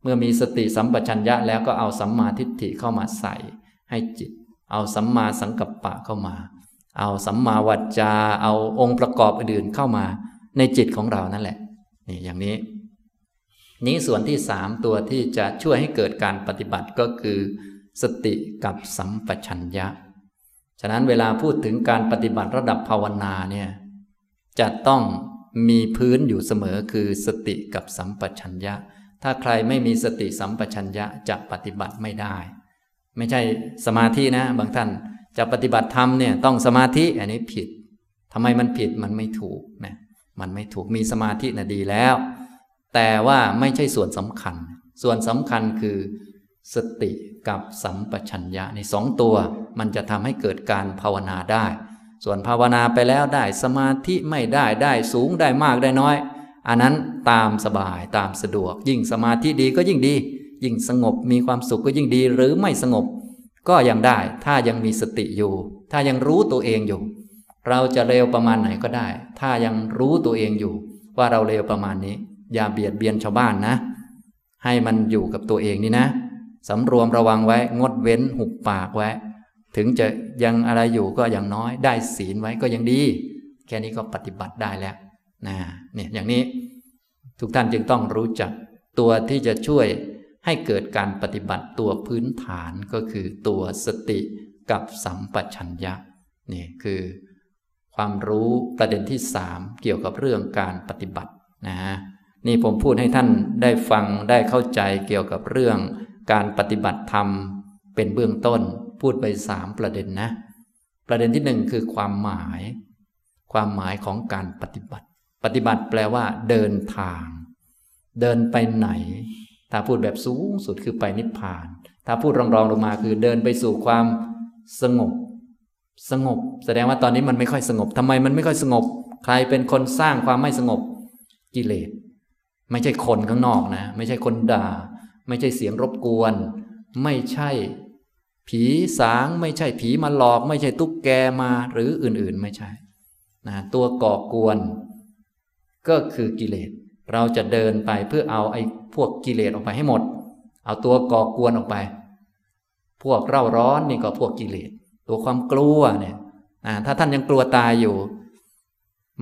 เมื่อมีสติสัมปชัญญะแล้วก็เอาสัมมาทิฏฐิเข้ามาใส่ให้จิต เอาสัมมาสังกัปปะเข้ามา เอาสัมมาวัจจา เอาองค์ประกอบอื่นเข้ามาในจิตของเรานั่นแหละนี่อย่างนี้ นี้ส่วนที่สามตัวที่จะช่วยให้เกิดการปฏิบัติก็คือ สติกับสัมปชัญญะ ฉะนั้นเวลาพูดถึงการปฏิบัติระดับภาวนาเนี่ยจะต้อง มีพื้นอยู่เสมอคือสติกับสัมปชัญญะ ถ้าใครไม่มีสติสัมปชัญญะจะปฏิบัติไม่ได้ ไม่ใช่สมาธินะ บางท่านจะปฏิบัติธรรมเนี่ยต้องสมาธิอันนี้ผิดทำไมมันผิดมันไม่ถูกนะมันไม่ถูกมีสมาธินะดีแล้ว แต่ว่าไม่ใช่ส่วนสำคัญ ส่วนสำคัญคือสติกับสัมปชัญญะในสองตัว มันจะทำให้เกิดการภาวนาได้ ส่วนภาวนาไปแล้วได้สมาธิไม่ได้ได้สูงได้มากได้น้อย อันนั้นตามสบายตามสะดวก ยิ่งสมาธิดีก็ยิ่งดี ยิ่งสงบมีความสุขก็ยิ่งดีหรือไม่สงบ ก็ยังได้ถ้ายังมีสติอยู่ ถ้ายังรู้ตัวเองอยู่ เราจะเร็วประมาณไหนก็ได้ ถ้ายังรู้ตัวเองอยู่ ว่าเราเร็วประมาณนี้ อย่าเบียดเบียนชาวบ้านนะ ให้มันอยู่กับตัวเองนี่นะสำรวมระวังไว้งดเว้นหุบปากไว้ ถึงจะยังอะไรอยู่ก็อย่างน้อยได้ศีลไว้ก็ยังดี แค่นี้ก็ปฏิบัติได้แล้วนะเนี่ยอย่างนี้ทุกท่านจึงต้องรู้จักตัวที่จะช่วยให้เกิดการปฏิบัติตัวพื้นฐานก็คือตัวสติกับสัมปชัญญะนี่คือความรู้ประเด็นที่สามเกี่ยวกับเรื่องการปฏิบัตินะนี่ผมพูดให้ท่านได้ฟังได้เข้าใจเกี่ยวกับเรื่องการปฏิบัติธรรมเป็นเบื้องต้น พูดไปสามประเด็นนะ ประเด็นที่หนึ่งคือความหมาย ความหมายของการปฏิบัติ ปฏิบัติแปลว่า เดินทาง เดินไปไหน ถ้าพูดแบบสูงสุดคือไปนิพพาน ถ้าพูดรองๆลงมาคือเดินไปสู่ความสงบ สงบ แสดงว่าตอนนี้มันไม่ค่อยสงบทำไมมันไม่ค่อยสงบ ใครเป็นคนสร้างความไม่สงบกิเลส ไม่ใช่คนข้างนอกนะ ไม่ใช่คนด่า ไม่ใช่เสียงรบกวน ไม่ใช่ ผีสางไม่ใช่ผีมาหลอกไม่ใช่ตุ๊กแกมาหรืออื่นๆไม่ใช่นะตัวก่อกวน ก็คือกิเลส เราจะเดินไปเพื่อเอาไอ้พวกกิเลสออกไปให้หมด เอาตัวก่อกวนออกไป พวกเร่าร้อนนี่ก็พวกกิเลส ตัวความกลัวเนี่ยถ้าท่านยังกลัวตายอยู่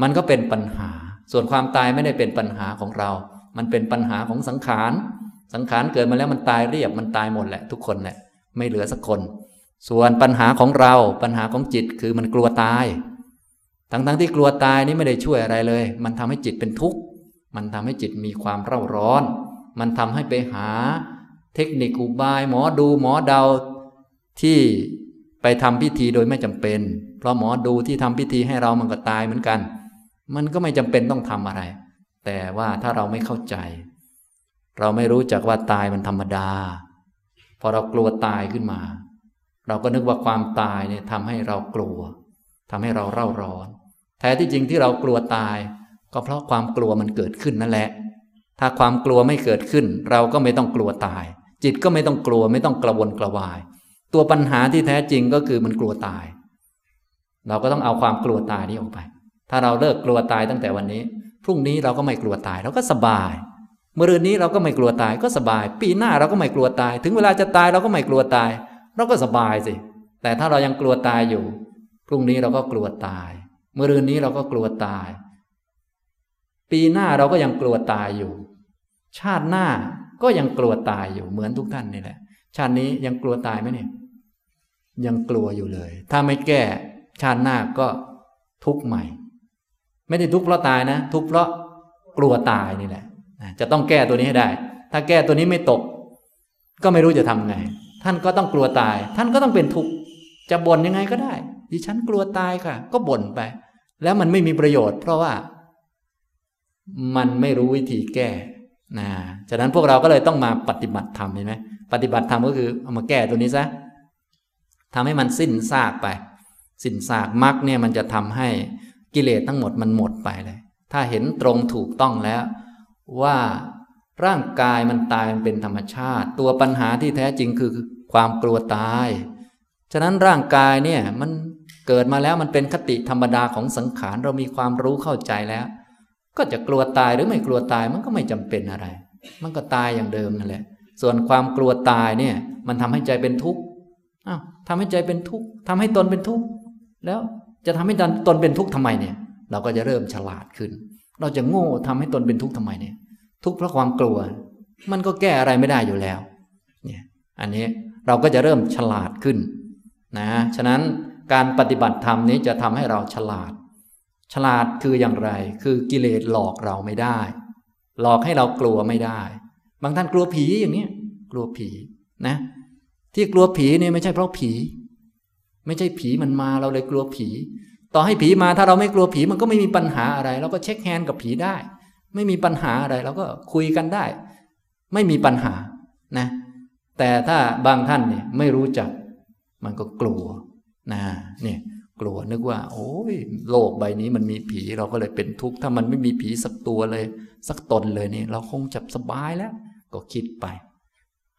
มันก็เป็นปัญหา ส่วนความตายไม่ได้เป็นปัญหาของเรา มันเป็นปัญหาของสังขาร สังขารเกิดมาแล้วมันตายเรียบมันตายหมดแหละทุกคนแหละ ไม่เหลือสักคน ส่วนปัญหาของเราปัญหาของจิตคือมันกลัวตาย ทั้งๆทที่กลัวตายนี่ไม่ได้ช่วยอะไรเลย มันทำให้จิตเป็นทุกข์ มันทำให้จิตมีความเร่าร้อน มันทำให้ไปหา เทคนิคอุบาย หมอดูหมอเดาที่ไปทำพิธีโดยไม่จำเป็น เพราะหมอดูที่ทำพิธีให้เรามันก็ตายเหมือนกัน มันก็ไม่จำเป็นต้องทำอะไร แต่ว่าถ้าเราไม่เข้าใจ เราไม่รู้จักว่าตายมันธรรมดา พอเรากลัวตายขึ้นมา เราก็นึกว่าความตายเนี่ยทำให้เรากลัวทำให้เราเร่าร้อน แท้ที่จริงที่เรากลัวตาย ก็เพราะความกลัวมันเกิดขึ้นนั่นแหละ ถ้าความกลัวไม่เกิดขึ้น เราก็ไม่ต้องกลัวตาย จิตก็ไม่ต้องกลัวไม่ต้องกระวนกระวาย ตัวปัญหาที่แท้จริงก็คือมันกลัวตาย เราก็ต้องเอาความกลัวตายนี้ออกไป ถ้าเราเลิกกลัวตายตั้งแต่วันนี้ พรุ่งนี้เราก็ไม่กลัวตายเราก็สบาย เมื่อรืนนี้เราก็ไม่กลัวตายก็สบาย ปีหน้าเราก็ไม่กลัวตาย ถึงเวลาจะตายเราก็ไม่กลัวตาย เราก็สบายสิ แต่ถ้าเรายังกลัวตายอยู่ พรุ่งนี้เราก็กลัวตาย เมื่อรืนนี้เราก็กลัวตาย ปีหน้าเราก็ยังกลัวตายอยู่ ชาติหน้าก็ยังกลัวตายอยู่เหมือนทุกท่านนี่แหละ ชาตินี้ยังกลัวตายไหมเนี่ยยังกลัวอยู่เลย ถ้าไม่แก้ชาติหน้าก็ทุกข์ใหม่ ไม่ได้ทุกข์เพราะตายนะ ทุกข์เพราะกลัวตายนี่แหละ จะต้องแก้ตัวนี้ให้ได้ ถ้าแก้ตัวนี้ไม่ตก ก็ไม่รู้จะทำไง ท่านก็ต้องกลัวตาย ท่านก็ต้องเป็นทุกข์จะบ่นยังไงก็ได้ ดิฉันกลัวตายค่ะ ก็บ่นไป แล้วมันไม่มีประโยชน์ เพราะว่า มันไม่รู้วิธีแก้นะฉะนั้นพวกเราก็เลยต้องมาปฏิบัติธรรมเห็นไหมปฏิบัติธรรมก็คือเอามาแก้ตัวนี้ซะทำให้มันสิ้นซากไป สิ้นซากมรรคเนี่ยมันจะทำให้กิเลสทั้งหมดมันหมดไปเลย ถ้าเห็นตรงถูกต้องแล้ว ว่าร่างกายมันตายมันเป็นธรรมชาติ ตัวปัญหาที่แท้จริงคือความกลัวตาย ฉะนั้นร่างกายเนี่ยมันเกิดมาแล้วมันเป็นคติธรรมดาของสังขารเรามีความรู้เข้าใจแล้ว ก็จะกลัวตายหรือไม่กลัวตายมันก็ไม่จำเป็นอะไร มันก็ตายอย่างเดิมนั่นแหละ ส่วนความกลัวตายเนี่ยมันทำให้ใจเป็นทุกข์อ้าวทำให้ใจเป็นทุกข์ทำให้ตนเป็นทุกข์แล้วจะทำให้ตนเป็นทุกข์ทำไมเนี่ย เราก็จะเริ่มฉลาดขึ้น เราจะโง่ทำให้ตนเป็นทุกข์ทำไมเนี่ย ทุกข์เพราะความกลัว มันก็แก้อะไรไม่ได้อยู่แล้ว เนี่ย อันนี้เราก็จะเริ่มฉลาดขึ้น นะ ฉะนั้นการปฏิบัติธรรมนี้จะทำให้เราฉลาด ฉลาดคืออย่างไร คือกิเลสหลอกเราไม่ได้ หลอกให้เรากลัวไม่ได้ บางท่านกลัวผีอย่างนี้กลัวผีนะ ที่กลัวผีเนี่ยไม่ใช่เพราะผี ไม่ใช่ผีมันมาเราเลยกลัวผี ต่อให้ผีมาถ้าเราไม่กลัวผีมันก็ไม่มีปัญหาอะไร เราก็เช็คแฮนด์กับผีได้ ไม่มีปัญหาอะไรเราก็คุยกันได้ ไม่มีปัญหานะ แต่ถ้าบางท่านเนี่ยไม่รู้จัก มันก็กลัวนะเนี่ยกลัวนึกว่า โอ้ยโลกใบนี้มันมีผีเราก็เลยเป็นทุกข์ถ้ามันไม่มีผีสักตัวเลย สักตนเลยนี่เราคงจะสบายแล้ว ก็คิดไป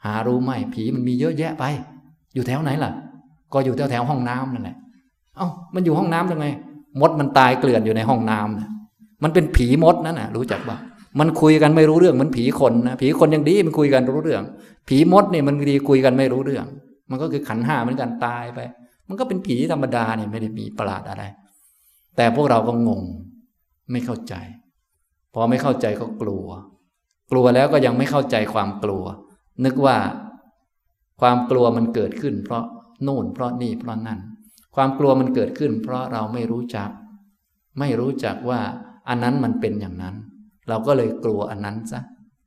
หารู้ไหมผีมันมีเยอะแยะไป อยู่แถวไหนล่ะ ก็อยู่แถวแถวห้องน้ำนั่นแหละ เอ้ามันอยู่ห้องน้ำยังไง มดมันตายเกลื่อนอยู่ในห้องน้ำนะมันเป็นผีมดนั่นน่ะรู้จักบ้ามันคุยกันไม่รู้เรื่องมันผีคนนะผีคนยังดีมันคุยกันรู้เรื่อง ผีมดเนี่ยมันดีคุยกันไม่รู้เรื่อง มันก็คือขันห้าเหมือนกันตายไป มันก็เป็นผีธรรมดาเนี่ยไม่ได้มีประหลาดอะไร แต่พวกเราก็งง ไม่เข้าใจ พอไม่เข้าใจก็กลัว กลัวแล้วก็ยังไม่เข้าใจความกลัว นึกว่าความกลัวมันเกิดขึ้น เพราะโน่นเพราะนี่เพราะนั่น ความกลัวมันเกิดขึ้น เพราะเราไม่รู้จัก ไม่รู้จักว่าอันนั้นมันเป็นอย่างนั้น เราก็เลยกลัวอันนั้นซะ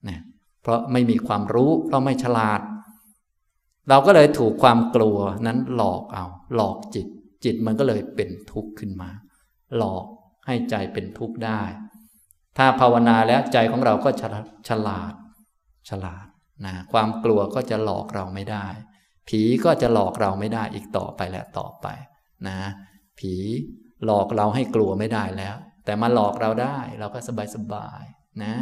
นะเพราะไม่มีความรู้เพราะไม่ฉลาด เราก็เลยถูกความกลัวนั้นหลอกเอา หลอกจิต จิตมันก็เลยเป็นทุกข์ขึ้นมา หลอกให้ใจเป็นทุกข์ได้ ถ้าภาวนาแล้วใจของเราก็ฉลาด ฉลาดนะความกลัวก็จะหลอกเราไม่ได้ ผีก็จะหลอกเราไม่ได้อีกต่อไปและต่อไป นะผีหลอกเราให้กลัวไม่ได้แล้ว แต่มาหลอกเราได้เราก็สบายสบายนะ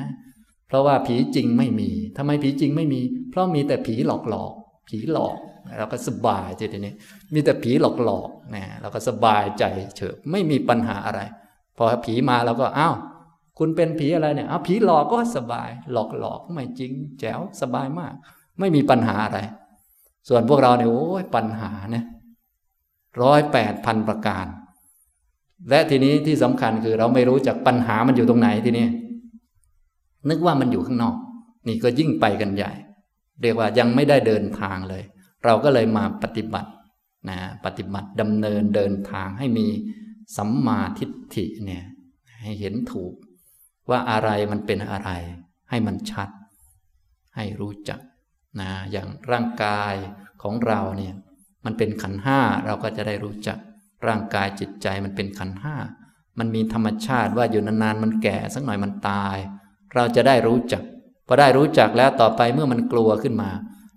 เพราะว่าผีจริงไม่มีทำไมผีจริงไม่มี เพราะมีแต่ผีหลอกหลอก ผีหลอกเราก็สบายใจทีนี้มีแต่ผีหลอกหลอกนะเราก็สบายใจเฉยไม่มีปัญหาอะไร พอผีมาเราก็อ้าวคุณเป็นผีอะไรเนี่ยเอาผีหลอกก็สบาย หลอกหลอกไม่จริง แจ๋วสบายมาก ไม่มีปัญหาอะไร ส่วนพวกเราเนี่ยโอ้ยปัญหาเนี่ย ร้อยแปดพันประการ และทีนี้ที่สำคัญคือเราไม่รู้จักปัญหามันอยู่ตรงไหนทีนี้นึกว่ามันอยู่ข้างนอก นี่ก็ยิ่งไปกันใหญ่ เรียกว่ายังไม่ได้เดินทางเลย เราก็เลยมาปฏิบัตินะปฏิบัติดำเนินเดินทางให้มีสัมมาทิฏฐิเนี่ยให้เห็นถูกว่าอะไรมันเป็นอะไร ให้มันชัด ให้รู้จักนะอย่างร่างกายของเราเนี่ย มันเป็นขันห้าเราก็จะได้รู้จักร่างกายจิตใจมันเป็นขันห้ามันมีธรรมชาติว่าอยู่นานๆมันแก่สักหน่อยมันตาย เราจะได้รู้จักพอได้รู้จักแล้วต่อไปเมื่อมันกลัวขึ้นมา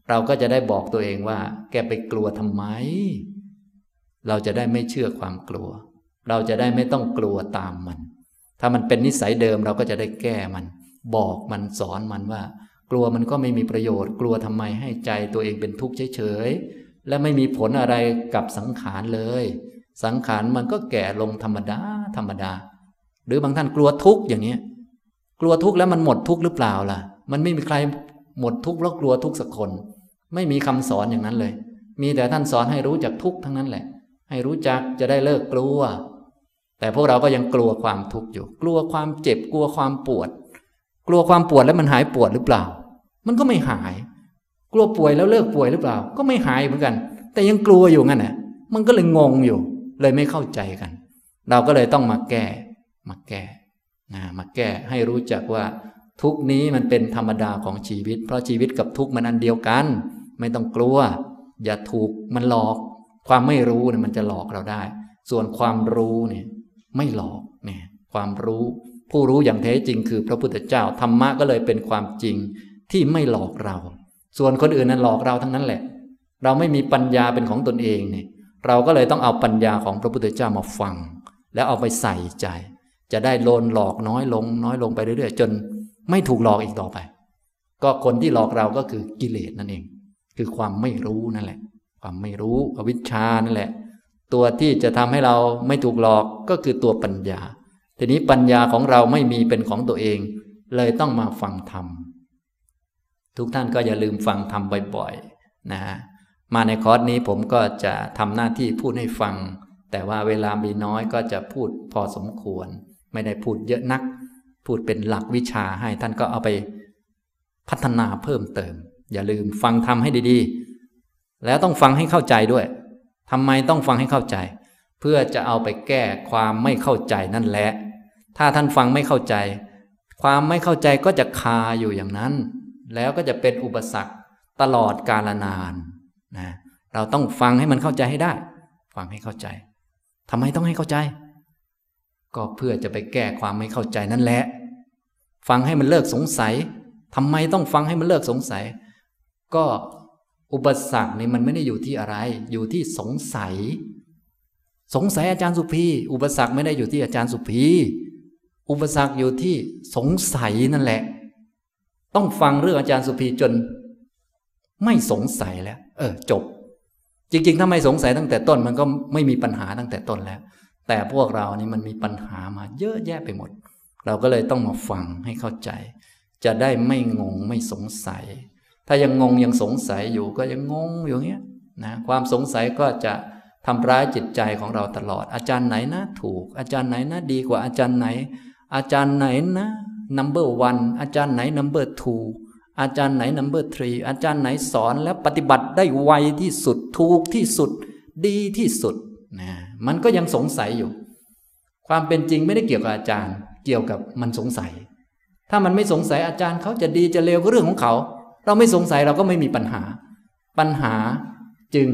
เราก็จะได้บอกตัวเองว่า แกไปกลัวทำไม เราจะได้ไม่เชื่อความกลัว เราจะได้ไม่ต้องกลัวตามมัน ถ้ามันเป็นนิสัยเดิมเราก็จะได้แก้มัน บอกมันสอนมันว่า กลัวมันก็ไม่มีประโยชน์ กลัวทำไมให้ใจตัวเองเป็นทุกข์เฉยๆ และไม่มีผลอะไรกับสังขารเลย สังขารมันก็แก่ลงธรรมดาธรรมดา หรือบางท่านกลัวทุกข์อย่างนี้กลัวทุกข์แล้วมันหมดทุกข์หรือเปล่าล่ะ มันไม่มีใครหมดทุกข์แล้วกลัวทุกข์สักคน ไม่มีคำสอนอย่างนั้นเลย มีแต่ท่านสอนให้รู้จักทุกข์ทั้งนั้นแหละ ให้รู้จักจะได้เลิกกลัว แต่พวกเราก็ยังกลัวความทุกข์อยู่ กลัวความเจ็บกลัวความปวด กลัวความปวดแล้วมันหายปวดหรือเปล่า มันก็ไม่หาย กลัวป่วยแล้วเลิกป่วยหรือเปล่า ก็ไม่หายเหมือนกัน แต่ยังกลัวอยู่งั้นแหละมันก็เลยงงอยู่ เลยไม่เข้าใจกัน เราก็เลยต้องมาแก้ มาแก้นะมาแก้ให้รู้จักว่า ทุกนี้มันเป็นธรรมดาของชีวิต เพราะชีวิตกับทุกมันอันเดียวกัน ไม่ต้องกลัว อย่าถูกมันหลอก ความไม่รู้เนี่ยมันจะหลอกเราได้ ส่วนความรู้เนี่ยไม่หลอกเนี่ยความรู้ ผู้รู้อย่างแท้จริงคือพระพุทธเจ้าธรรมะก็เลยเป็นความจริงที่ไม่หลอกเรา ส่วนคนอื่นนั้นหลอกเราทั้งนั้นแหละ เราไม่มีปัญญาเป็นของตนเองเนี่ยเราก็เลยต้องเอาปัญญาของพระพุทธเจ้ามาฟัง แล้วเอาไปใส่ใจ จะได้โลนหลอกน้อยลง น้อยลงไปเรื่อยๆ จนไม่ถูกหลอกอีกต่อไป ก็คนที่หลอกเราก็คือกิเลสนั่นเอง คือความไม่รู้นั่นแหละ ความไม่รู้อวิชชานั่นแหละ ตัวที่จะทำให้เราไม่ถูกหลอกก็คือตัวปัญญา ทีนี้ปัญญาของเราไม่มีเป็นของตัวเอง เลยต้องมาฟังธรรม ทุกท่านก็อย่าลืมฟังธรรมบ่อยๆนะฮะมาในคอร์สนี้ผมก็จะทำหน้าที่พูดให้ฟัง แต่ว่าเวลามีน้อยก็จะพูดพอสมควร ไม่ได้พูดเยอะนัก พูดเป็นหลักวิชาให้ท่านก็เอาไปพัฒนาเพิ่มเติม อย่าลืมฟังธรรมให้ดีๆ แล้วต้องฟังให้เข้าใจด้วยทำไมต้องฟังให้เข้าใจ เพื่อจะเอาไปแก้ความไม่เข้าใจนั่นแหละ ถ้าท่านฟังไม่เข้าใจ ความไม่เข้าใจก็จะคาอยู่อย่างนั้น แล้วก็จะเป็นอุปสรรคตลอดกาลนานนะเราต้องฟังให้มันเข้าใจให้ได้ ฟังให้เข้าใจทำไมต้องให้เข้าใจ ก็เพื่อจะไปแก้ความไม่เข้าใจนั่นแหละ ฟังให้มันเลิกสงสัยทำไมต้องฟังให้มันเลิกสงสัย ก็อุปสรรคนี่มันไม่ได้อยู่ที่อะไร อยู่ที่สงสัย สงสัยอาจารย์สุภีอุปสรรคไม่ได้อยู่ที่อาจารย์สุภีอุปสรรคอยู่ที่สงสัยนั่นแหละ ต้องฟังเรื่องอาจารย์สุภีจน ไม่สงสัยแล้ว เออ จบ จริง ๆ ถ้าไม่สงสัยตั้งแต่ต้นมันก็ไม่มีปัญหาตั้งแต่ต้นแล้ว แต่พวกเรานี่มันมีปัญหามาเยอะแยะไปหมด เราก็เลยต้องมาฟังให้เข้าใจ จะได้ไม่งงไม่สงสัย ถ้ายังงงยังสงสัยอยู่ก็ยังงงอยู่เงี้ยนะความสงสัยก็จะทำร้ายจิตใจของเราตลอด อาจารย์ไหนนะถูก อาจารย์ไหนนะดีกว่าอาจารย์ไหน อาจารย์ไหนนะ number one อาจารย์ไหน number two อาจารย์ไหน number three อาจารย์ไหนสอนแล้วปฏิบัติได้ไวที่สุดถูกที่สุด ดีที่สุดนะมันก็ยังสงสัยอยู่ ความเป็นจริงไม่ได้เกี่ยวกับอาจารย์ เกี่ยวกับมันสงสัย ถ้ามันไม่สงสัยอาจารย์เขาจะดีจะเลวก็เรื่องของเขา เราไม่สงสัยเราก็ไม่มีปัญหา ปัญหาจึง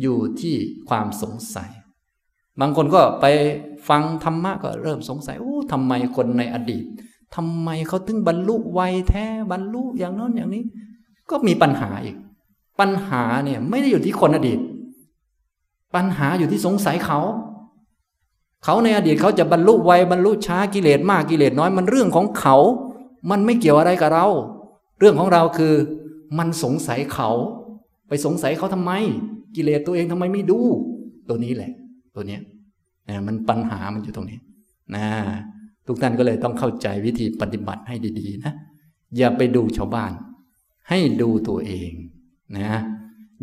อยู่ที่ความสงสัย บางคนก็ไปฟังธรรมะก็เริ่มสงสัยโอ้ทำไมคนในอดีตทำไมเขาถึงบรรลุไวแท้บรรลุอย่างนั้นอย่างนี้ ก็มีปัญหาอีก ปัญหาเนี่ยไม่ได้อยู่ที่คนอดีต ปัญหาอยู่ที่สงสัยเขา เขาในอดีตเขาจะบรรลุไวบรรลุช้ากิเลสมากกิเลสน้อยมันเรื่องของเขา มันไม่เกี่ยวอะไรกับเรา เรื่องของเราคือ มันสงสัยเขา ไปสงสัยเขาทำไม กิเลสตัวเองทำไมไม่ดู ตัวนี้แหละ ตัวนี้นะมันปัญหามันอยู่ตรงนี้นะทุกท่านก็เลยต้องเข้าใจวิธีปฏิบัติให้ดีๆนะอย่าไปดูชาวบ้าน ให้ดูตัวเองนะ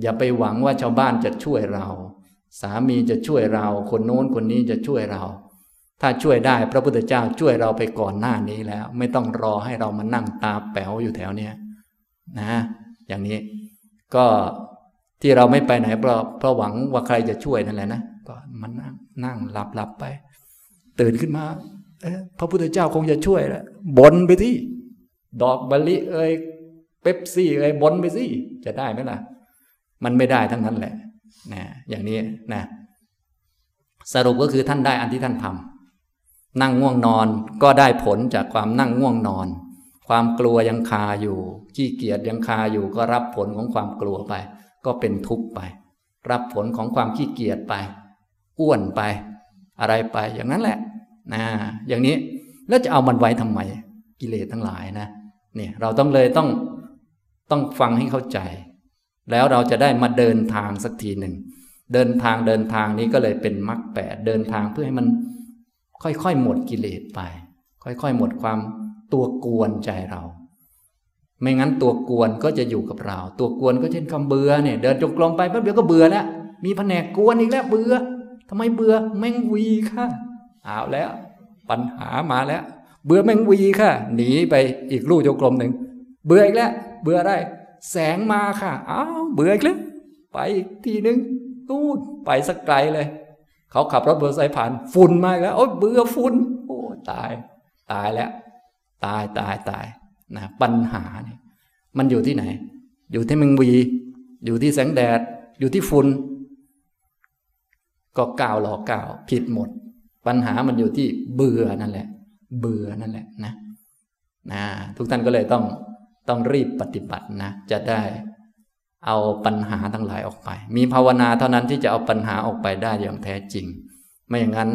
อย่าไปหวังว่าชาวบ้านจะช่วยเรา สามีจะช่วยเรา คนโน้นคนนี้จะช่วยเรา ถ้าช่วยได้พระพุทธเจ้าช่วยเราไปก่อนหน้านี้แล้ว ไม่ต้องรอให้เรามานั่งตาแป๋วอยู่แถวเนี้ยนะอย่างนี้ก็ที่เราไม่ไปไหนเพราะเพราะหวังว่าใครจะช่วยนั่นแหละนะ ก็มันนั่งนั่งหลับหลับไป ตื่นขึ้นมาพระพุทธเจ้าคงจะช่วยแหละบนไปที่ ดอกบะลิเอ้ยเป๊ปซี่เอ้ยบนไปสิจะได้ไหมล่ะ มันไม่ได้ทั้งนั้นแหละนะอย่างนี้นะ สรุปก็คือท่านได้อันที่ท่านทำนั่งง่วงนอนก็ได้ผลจากความนั่งง่วงนอน ความกลัวยังคาอยู่ขี้เกียจยังคาอยู่ก็รับผลของความกลัวไป ก็เป็นทุกข์ไป รับผลของความขี้เกียจไป อ้วนไป อะไรไปอย่างนั้นแหละนะอย่างนี้แล้วจะเอามันไว้ทำไมกิเลสทั้งหลายนะเนี่ยเราต้องเลยต้องต้องฟังให้เข้าใจ แล้วเราจะได้มาเดินทางสักทีหนึ่ง เดินทางเดินทางนี้ก็เลยเป็นมรรคแปดเดินทางเพื่อให้มันค่อยๆหมดกิเลสไป ค่อยๆหมดความตัวกวนใจเรา ไม่งั้นตัวกวนก็จะอยู่กับเรา ตัวกวนก็เช่นคำเบื่อเนี่ยเดินจงกรมไปแป๊บเดียวก็เบื่อแล้วมีแผนกกวนอีกแล้วเบื่อ ทำไมเบื่อแมงวีค่ะเอาแล้ว ปัญหามาแล้ว เบื่อแมงวีค่ะ หนีไปอีกลู่โยกลมหนึ่งเบื่ออีกแล้ว เบื่อได้แสงมาค่ะอ้าวเบื่ออีกแล้วไปอีกทีหนึ่งนู่นไปสักไกลเลย เขาขับรถบนสายผ่านฝุ่นมาแล้วโอ้เบื่อฝุ่นโอ้ตาย ตายแล้ว ตายตายตายนะปัญหาเนี่ยมันอยู่ที่ไหน อยู่ที่แมงวี อยู่ที่แสงแดด อยู่ที่ฝุ่น ก็กล่าวหลอกกล่าวผิดหมด ปัญหามันอยู่ที่เบื่อนั่นแหละ เบื่อนั่นแหละนะนะทุกท่านก็เลยต้องต้องรีบปฏิบัตินะ จะได้เอาปัญหาทั้งหลายออกไป มีภาวนาเท่านั้นที่จะเอาปัญหาออกไปได้อย่างแท้จริง ไม่อย่างนั้น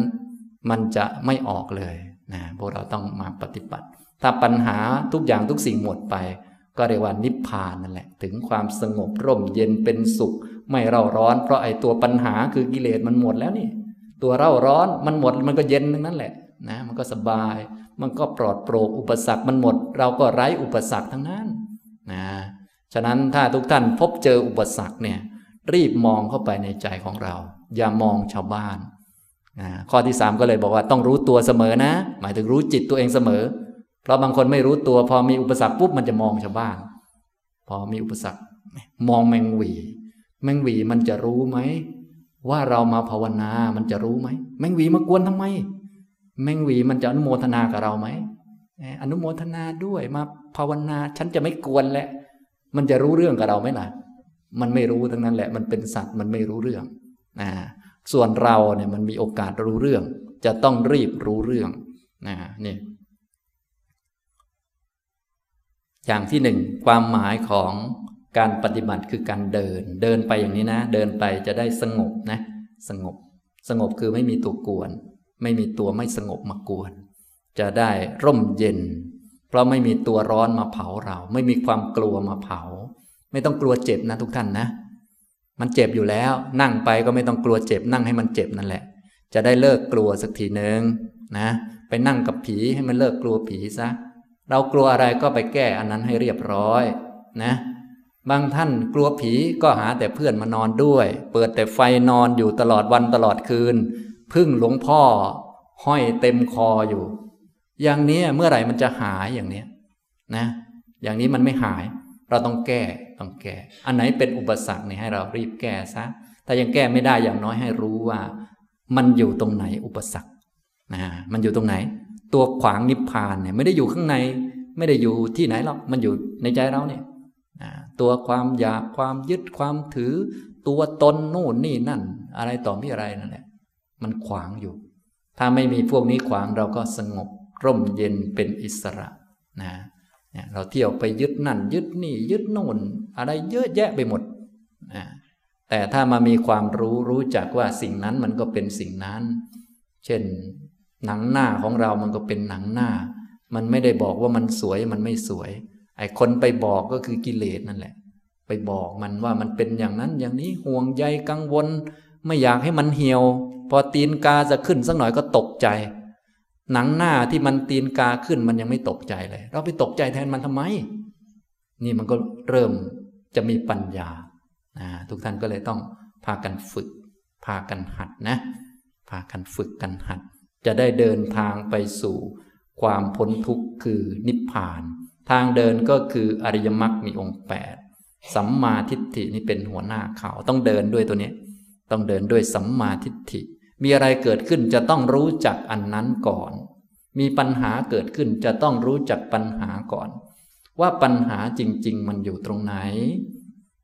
มันจะไม่ออกเลยนะพวกเราต้องมาปฏิบัติ ถ้าปัญหาทุกอย่างทุกสิ่งหมดไป ก็เรียกว่านิพพานนั่นแหละ ถึงความสงบร่มเย็นเป็นสุข ไม่เร่าร้อน เพราะไอ้ตัวปัญหาคือกิเลสมันหมดแล้วนี่ ตัวเร่าร้อนมันหมดมันก็เย็นนั่นแหละนะมันก็สบาย มันก็ปลอดโปร่งอุปสรรคมันหมด เราก็ไร้อุปสรรคทั้งนั้นนะฉะนั้นถ้าทุกท่านพบเจออุปสรรคเนี่ยรีบมองเข้าไปในใจของเรา อย่ามองชาวบ้านนะข้อที่สามก็เลยบอกว่าต้องรู้ตัวเสมอนะ หมายถึงรู้จิตตัวเองเสมอ เพราะบางคนไม่รู้ตัว พอมีอุปสรรคปุ๊บมันจะมองชาวบ้าน พอมีอุปสรรคมองแมงวี แมงวีมันจะรู้ไหมว่าเรามาภาวนามันจะรู้ไหมแมงวีมากวนทำไม แมงวีมันจะอนุโมทนากับเราไหมอนุโมทนาด้วยมาภาวนา ฉันจะไม่กวนแหละ มันจะรู้เรื่องกับเราไหมล่ะ มันไม่รู้ทั้งนั้นแหละ มันเป็นสัตว์มันไม่รู้เรื่องนะส่วนเราเนี่ยมันมีโอกาสรู้เรื่อง จะต้องรีบรู้เรื่องนะนี่อย่างที่หนึ่งความหมายของ การปฏิบัติคือการเดิน เดินไปอย่างนี้นะ เดินไปจะได้สงบนะ สงบ สงบคือไม่มีตัวกวน ไม่มีตัวไม่สงบมากวน จะได้ร่มเย็น เพราะไม่มีตัวร้อนมาเผาเรา ไม่มีความกลัวมาเผา ไม่ต้องกลัวเจ็บนะทุกท่านนะ มันเจ็บอยู่แล้ว นั่งไปก็ไม่ต้องกลัวเจ็บ นั่งให้มันเจ็บนั่นแหละ จะได้เลิกกลัวสักทีหนึ่งนะ ไปนั่งกับผีให้มันเลิกกลัวผีซะ เรากลัวอะไรก็ไปแก้อันนั้นให้เรียบร้อยนะ บางท่านกลัวผีก็หาแต่เพื่อนมานอนด้วย เปิดแต่ไฟนอนอยู่ตลอดวันตลอดคืน พึ่งหลวงพ่อ ห้อยเต็มคออยู่ อย่างนี้เมื่อไหร่มันจะหายอย่างนี้นะ อย่างนี้มันไม่หาย เราต้องแก้ต้องแก้ อันไหนเป็นอุปสรรคเนี่ยให้เรารีบแก้ซะถ้ายังแก้ไม่ได้อย่างน้อยให้รู้ว่า มันอยู่ตรงไหนอุปสรรคนะมันอยู่ตรงไหน ตัวขวางนิพพานเนี่ยไม่ได้อยู่ข้างใน ไม่ได้อยู่ที่ไหนหรอกมันอยู่ในใจเราเนี่ย ตัวความอยากความยึดความถือ ตัวตนนู่นนี่นั่น อะไรต่อมีอะไรนั่นแหละมันขวางอยู่ ถ้าไม่มีพวกนี้ขวางเราก็สงบร่มเย็นเป็นอิสระนะเนี่ยเราเที่ยวไปยึดนั่น ยึดนี่ ยึดโน่น อะไรเยอะแยะไปหมดนะแต่ถ้ามามีความรู้รู้จักว่าสิ่งนั้นมันก็เป็นสิ่งนั้น เช่น หนังหน้าของเรามันก็เป็นหนังหน้า มันไม่ได้บอกว่ามันสวยมันไม่สวย ไอ้คนไปบอกก็คือกิเลสนั่นแหละ ไปบอกมันว่ามันเป็นอย่างนั้นอย่างนี้ห่วงใยกังวล ไม่อยากให้มันเหี่ยว พอตีนกาจะขึ้นสักหน่อยก็ตกใจ หนังหน้าที่มันตีนกาขึ้นมันยังไม่ตกใจเลย เราไปตกใจแทนมันทำไม นี่มันก็เริ่มจะมีปัญญาทุกท่านก็เลยต้องพากันฝึก พากันหัดนะ พากันฝึกกันหัด จะได้เดินทางไปสู่ความพ้นทุกข์คือนิพพาน ทางเดินก็คืออริยมรรคมีองค์แปดสัมมาทิฏฐินี่เป็นหัวหน้าเขาต้องเดินด้วยตัวนี้ ต้องเดินด้วยสัมมาทิฏฐิ มีอะไรเกิดขึ้นจะต้องรู้จักอันนั้นก่อน มีปัญหาเกิดขึ้นจะต้องรู้จักปัญหาก่อน ว่าปัญหาจริง ๆ มันอยู่ตรงไหน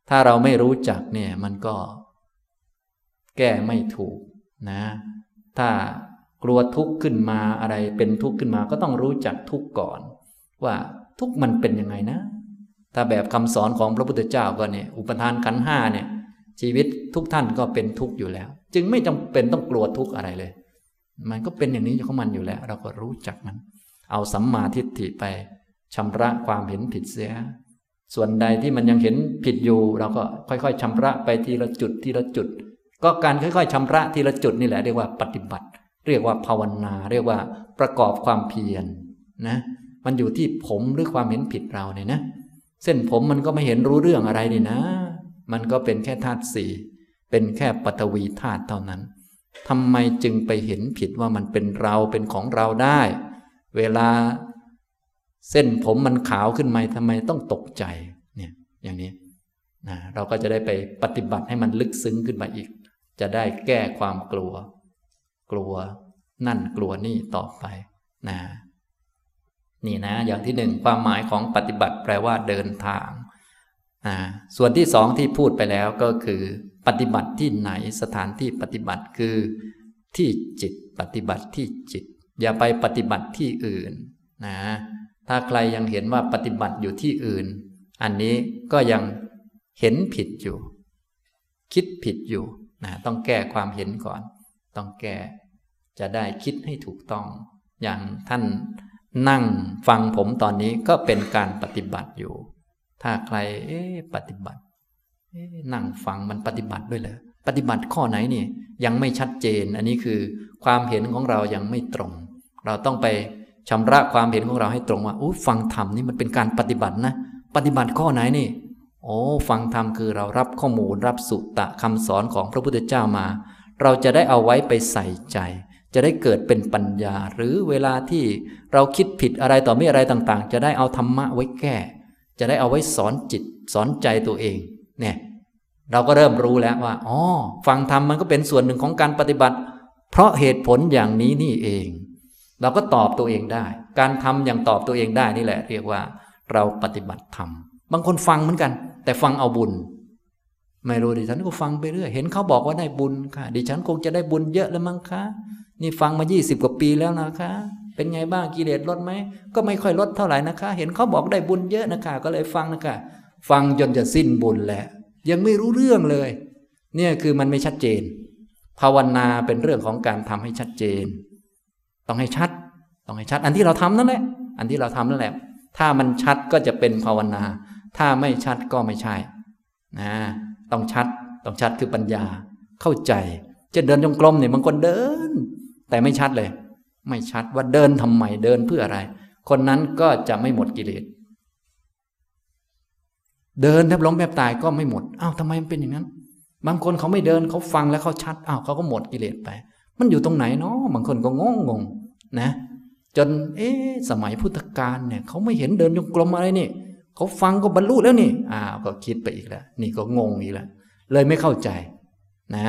ถ้าเราไม่รู้จักเนี่ยมันก็ แก้ไม่ถูกนะ ถ้ากลัวทุกข์ขึ้นมาอะไรเป็นทุกข์ขึ้นมาก็ต้องรู้จักทุกข์ก่อน ว่า ทุกมันเป็นยังไงนะ ถ้าแบบคำสอนของพระพุทธเจ้าก็เนี่ยอุปทานขันห้าเนี่ย ชีวิตทุกท่านก็เป็นทุกข์อยู่แล้ว จึงไม่จำเป็นต้องกลัวทุกข์อะไรเลย มันก็เป็นอย่างนี้ของมันอยู่แล้ว เราก็รู้จักมัน เอาสัมมาทิฏฐิไปชำระความเห็นผิดเสีย ส่วนใดที่มันยังเห็นผิดอยู่ เราก็ค่อยๆชำระไปทีละจุดทีละจุด ก็การค่อยๆชำระทีละจุดนี่แหละเรียกว่าปฏิบัติ เรียกว่าภาวนา เรียกว่าประกอบความเพียรนนะ มันอยู่ที่ผมหรือความเห็นผิดเราเนี่ยนะ เส้นผมมันก็ไม่เห็นรู้เรื่องอะไรนี่นะ มันก็เป็นแค่ธาตุสี่เป็นแค่ปฐวีธาตุเท่านั้นทำไมจึงไปเห็นผิดว่ามันเป็นเราเป็นของเราได้ เวลาเส้นผมมันขาวขึ้นมาทำไมต้องตกใจเนี่ยอย่างนี้นะเราก็จะได้ไปปฏิบัติให้มันลึกซึ้งขึ้นมาอีก จะได้แก้ความกลัว กลัวนั่นกลัวนี่ต่อไปนะ นี่นะ อย่างที่หนึ่งความหมายของปฏิบัติแปลว่าเดินทางอ่าส่วนที่สองที่พูดไปแล้วก็คือ ปฏิบัติที่ไหนสถานที่ปฏิบัติคือที่จิตปฏิบัติที่จิต อย่าไปปฏิบัติที่อื่นนะถ้าใครยังเห็นว่าปฏิบัติอยู่ที่อื่น อันนี้ก็ยังเห็นผิดอยู่ คิดผิดอยู่นะต้องแก้ความเห็นก่อน ต้องแก้ จะได้คิดให้ถูกต้อง อย่างท่าน นั่งฟังผมตอนนี้ก็เป็นการปฏิบัติอยู่ ถ้าใคร เอ๊ปฏิบัตินั่งฟังมันปฏิบัติด้วยเหรอปฏิบัติข้อไหนนี่ยังไม่ชัดเจน อันนี้คือความเห็นของเรายังไม่ตรง เราต้องไปชำระความเห็นของเราให้ตรงว่าโอ้ฟังธรรมนี่มันเป็นการปฏิบัตินะ ปฏิบัติข้อไหนนี่ โอ้ฟังธรรมคือเรารับข้อมูลรับสุตตะคำสอนของพระพุทธเจ้ามา เราจะได้เอาไว้ไปใส่ใจ จะได้เกิดเป็นปัญญา หรือเวลาที่เราคิดผิดอะไรต่อไม่อะไรต่างๆ จะได้เอาธรรมะไว้แก้ จะได้เอาไว้สอนจิตสอนใจตัวเอง เนี่ย เราก็เริ่มรู้แล้วว่าอ๋อฟังธรรมมันก็เป็นส่วนหนึ่งของการปฏิบัติ เพราะเหตุผลอย่างนี้นี่เอง เราก็ตอบตัวเองได้ การทำอย่างตอบตัวเองได้นี่แหละ เรียกว่า เราปฏิบัติธรรมบางคนฟังเหมือนกัน แต่ฟังเอาบุญไม่รู้ดิฉันก็ฟังไปเรื่อย เห็นเขาบอกว่าได้บุญค่ะ ดิฉันคงจะได้บุญเยอะแล้วมั้งคะ นี่ฟังมายี่สิบกว่าปีแล้วนะคะ เป็นไงบ้างกิเลสลดไหม ก็ไม่ค่อยลดเท่าไหร่นะคะ เห็นเขาบอกได้บุญเยอะนะคะ ก็เลยฟังนะคะ ฟังจนจะสิ้นบุญแหละยังไม่รู้เรื่องเลย เนี่ยคือมันไม่ชัดเจน ภาวนาเป็นเรื่องของการทำให้ชัดเจน ต้องให้ชัด ต้องให้ชัด อันที่เราทำนั่นแหละ อันที่เราทำนั่นแหละ ถ้ามันชัดก็จะเป็นภาวนา ถ้าไม่ชัดก็ไม่ใช่ นะ ต้องชัด ต้องชัดคือปัญญา เข้าใจ จะเดินจงกรมเนี่ยบางคนเดิน แต่ไม่ชัดเลย ไม่ชัดว่าเดินทำไมเดินเพื่ออะไร คนนั้นก็จะไม่หมดกิเลสเดินแทบล้มแทบตายก็ไม่หมดอ้าวทำไมมันเป็นอย่างนั้น บางคนเขาไม่เดินเขาฟังแล้วเขาชัดอ้าวเขาก็หมดกิเลสไป มันอยู่ตรงไหนเนาะบางคนก็งงงงนะ จนเอ๊สมัยพุทธกาลเนี่ยเขาไม่เห็นเดินจงกรมอะไรนี่เขาฟังก็บรรลุแล้วนี่อ้าวก็คิดไปอีกแล้ว นี่ก็งงอีกแล้วเลยไม่เข้าใจนะ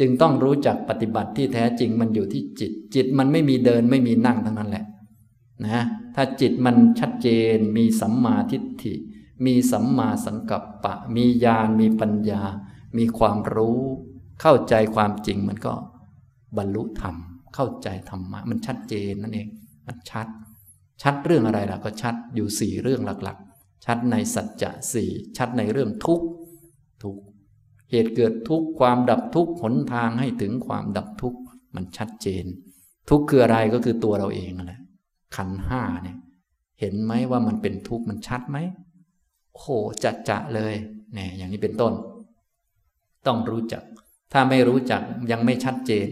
จึงต้องรู้จักปฏิบัติที่แท้จริงมันอยู่ที่จิต จิตมันไม่มีเดินไม่มีนั่งทั้งนั้นแหละนะถ้าจิตมันชัดเจน มีสัมมาทิฏฐิ มีสัมมาสังกัปปะ มีญาณมีปัญญา มีความรู้ เข้าใจความจริงมันก็บรรลุธรรม เข้าใจธรรมะ มันชัดเจนนั่นเอง มันชัด ชัดเรื่องอะไรล่ะก็ชัดอยู่สี่เรื่องหลักๆ ชัดในสัจจะสี่ชัดในเรื่องทุกข์ทุกข์ เหตุเกิดทุกข์ความดับทุกข์หนทางให้ถึงความดับทุกข์มันชัดเจน ทุกข์คืออะไรก็คือตัวเราเองนั่นแหละขันห้าเนี่ยเห็นไหมว่ามันเป็นทุกข์มันชัดไหมโหจัดจะเลยเนี่ยอย่างนี้เป็นต้น ต้องรู้จัก ถ้าไม่รู้จักยังไม่ชัดเจน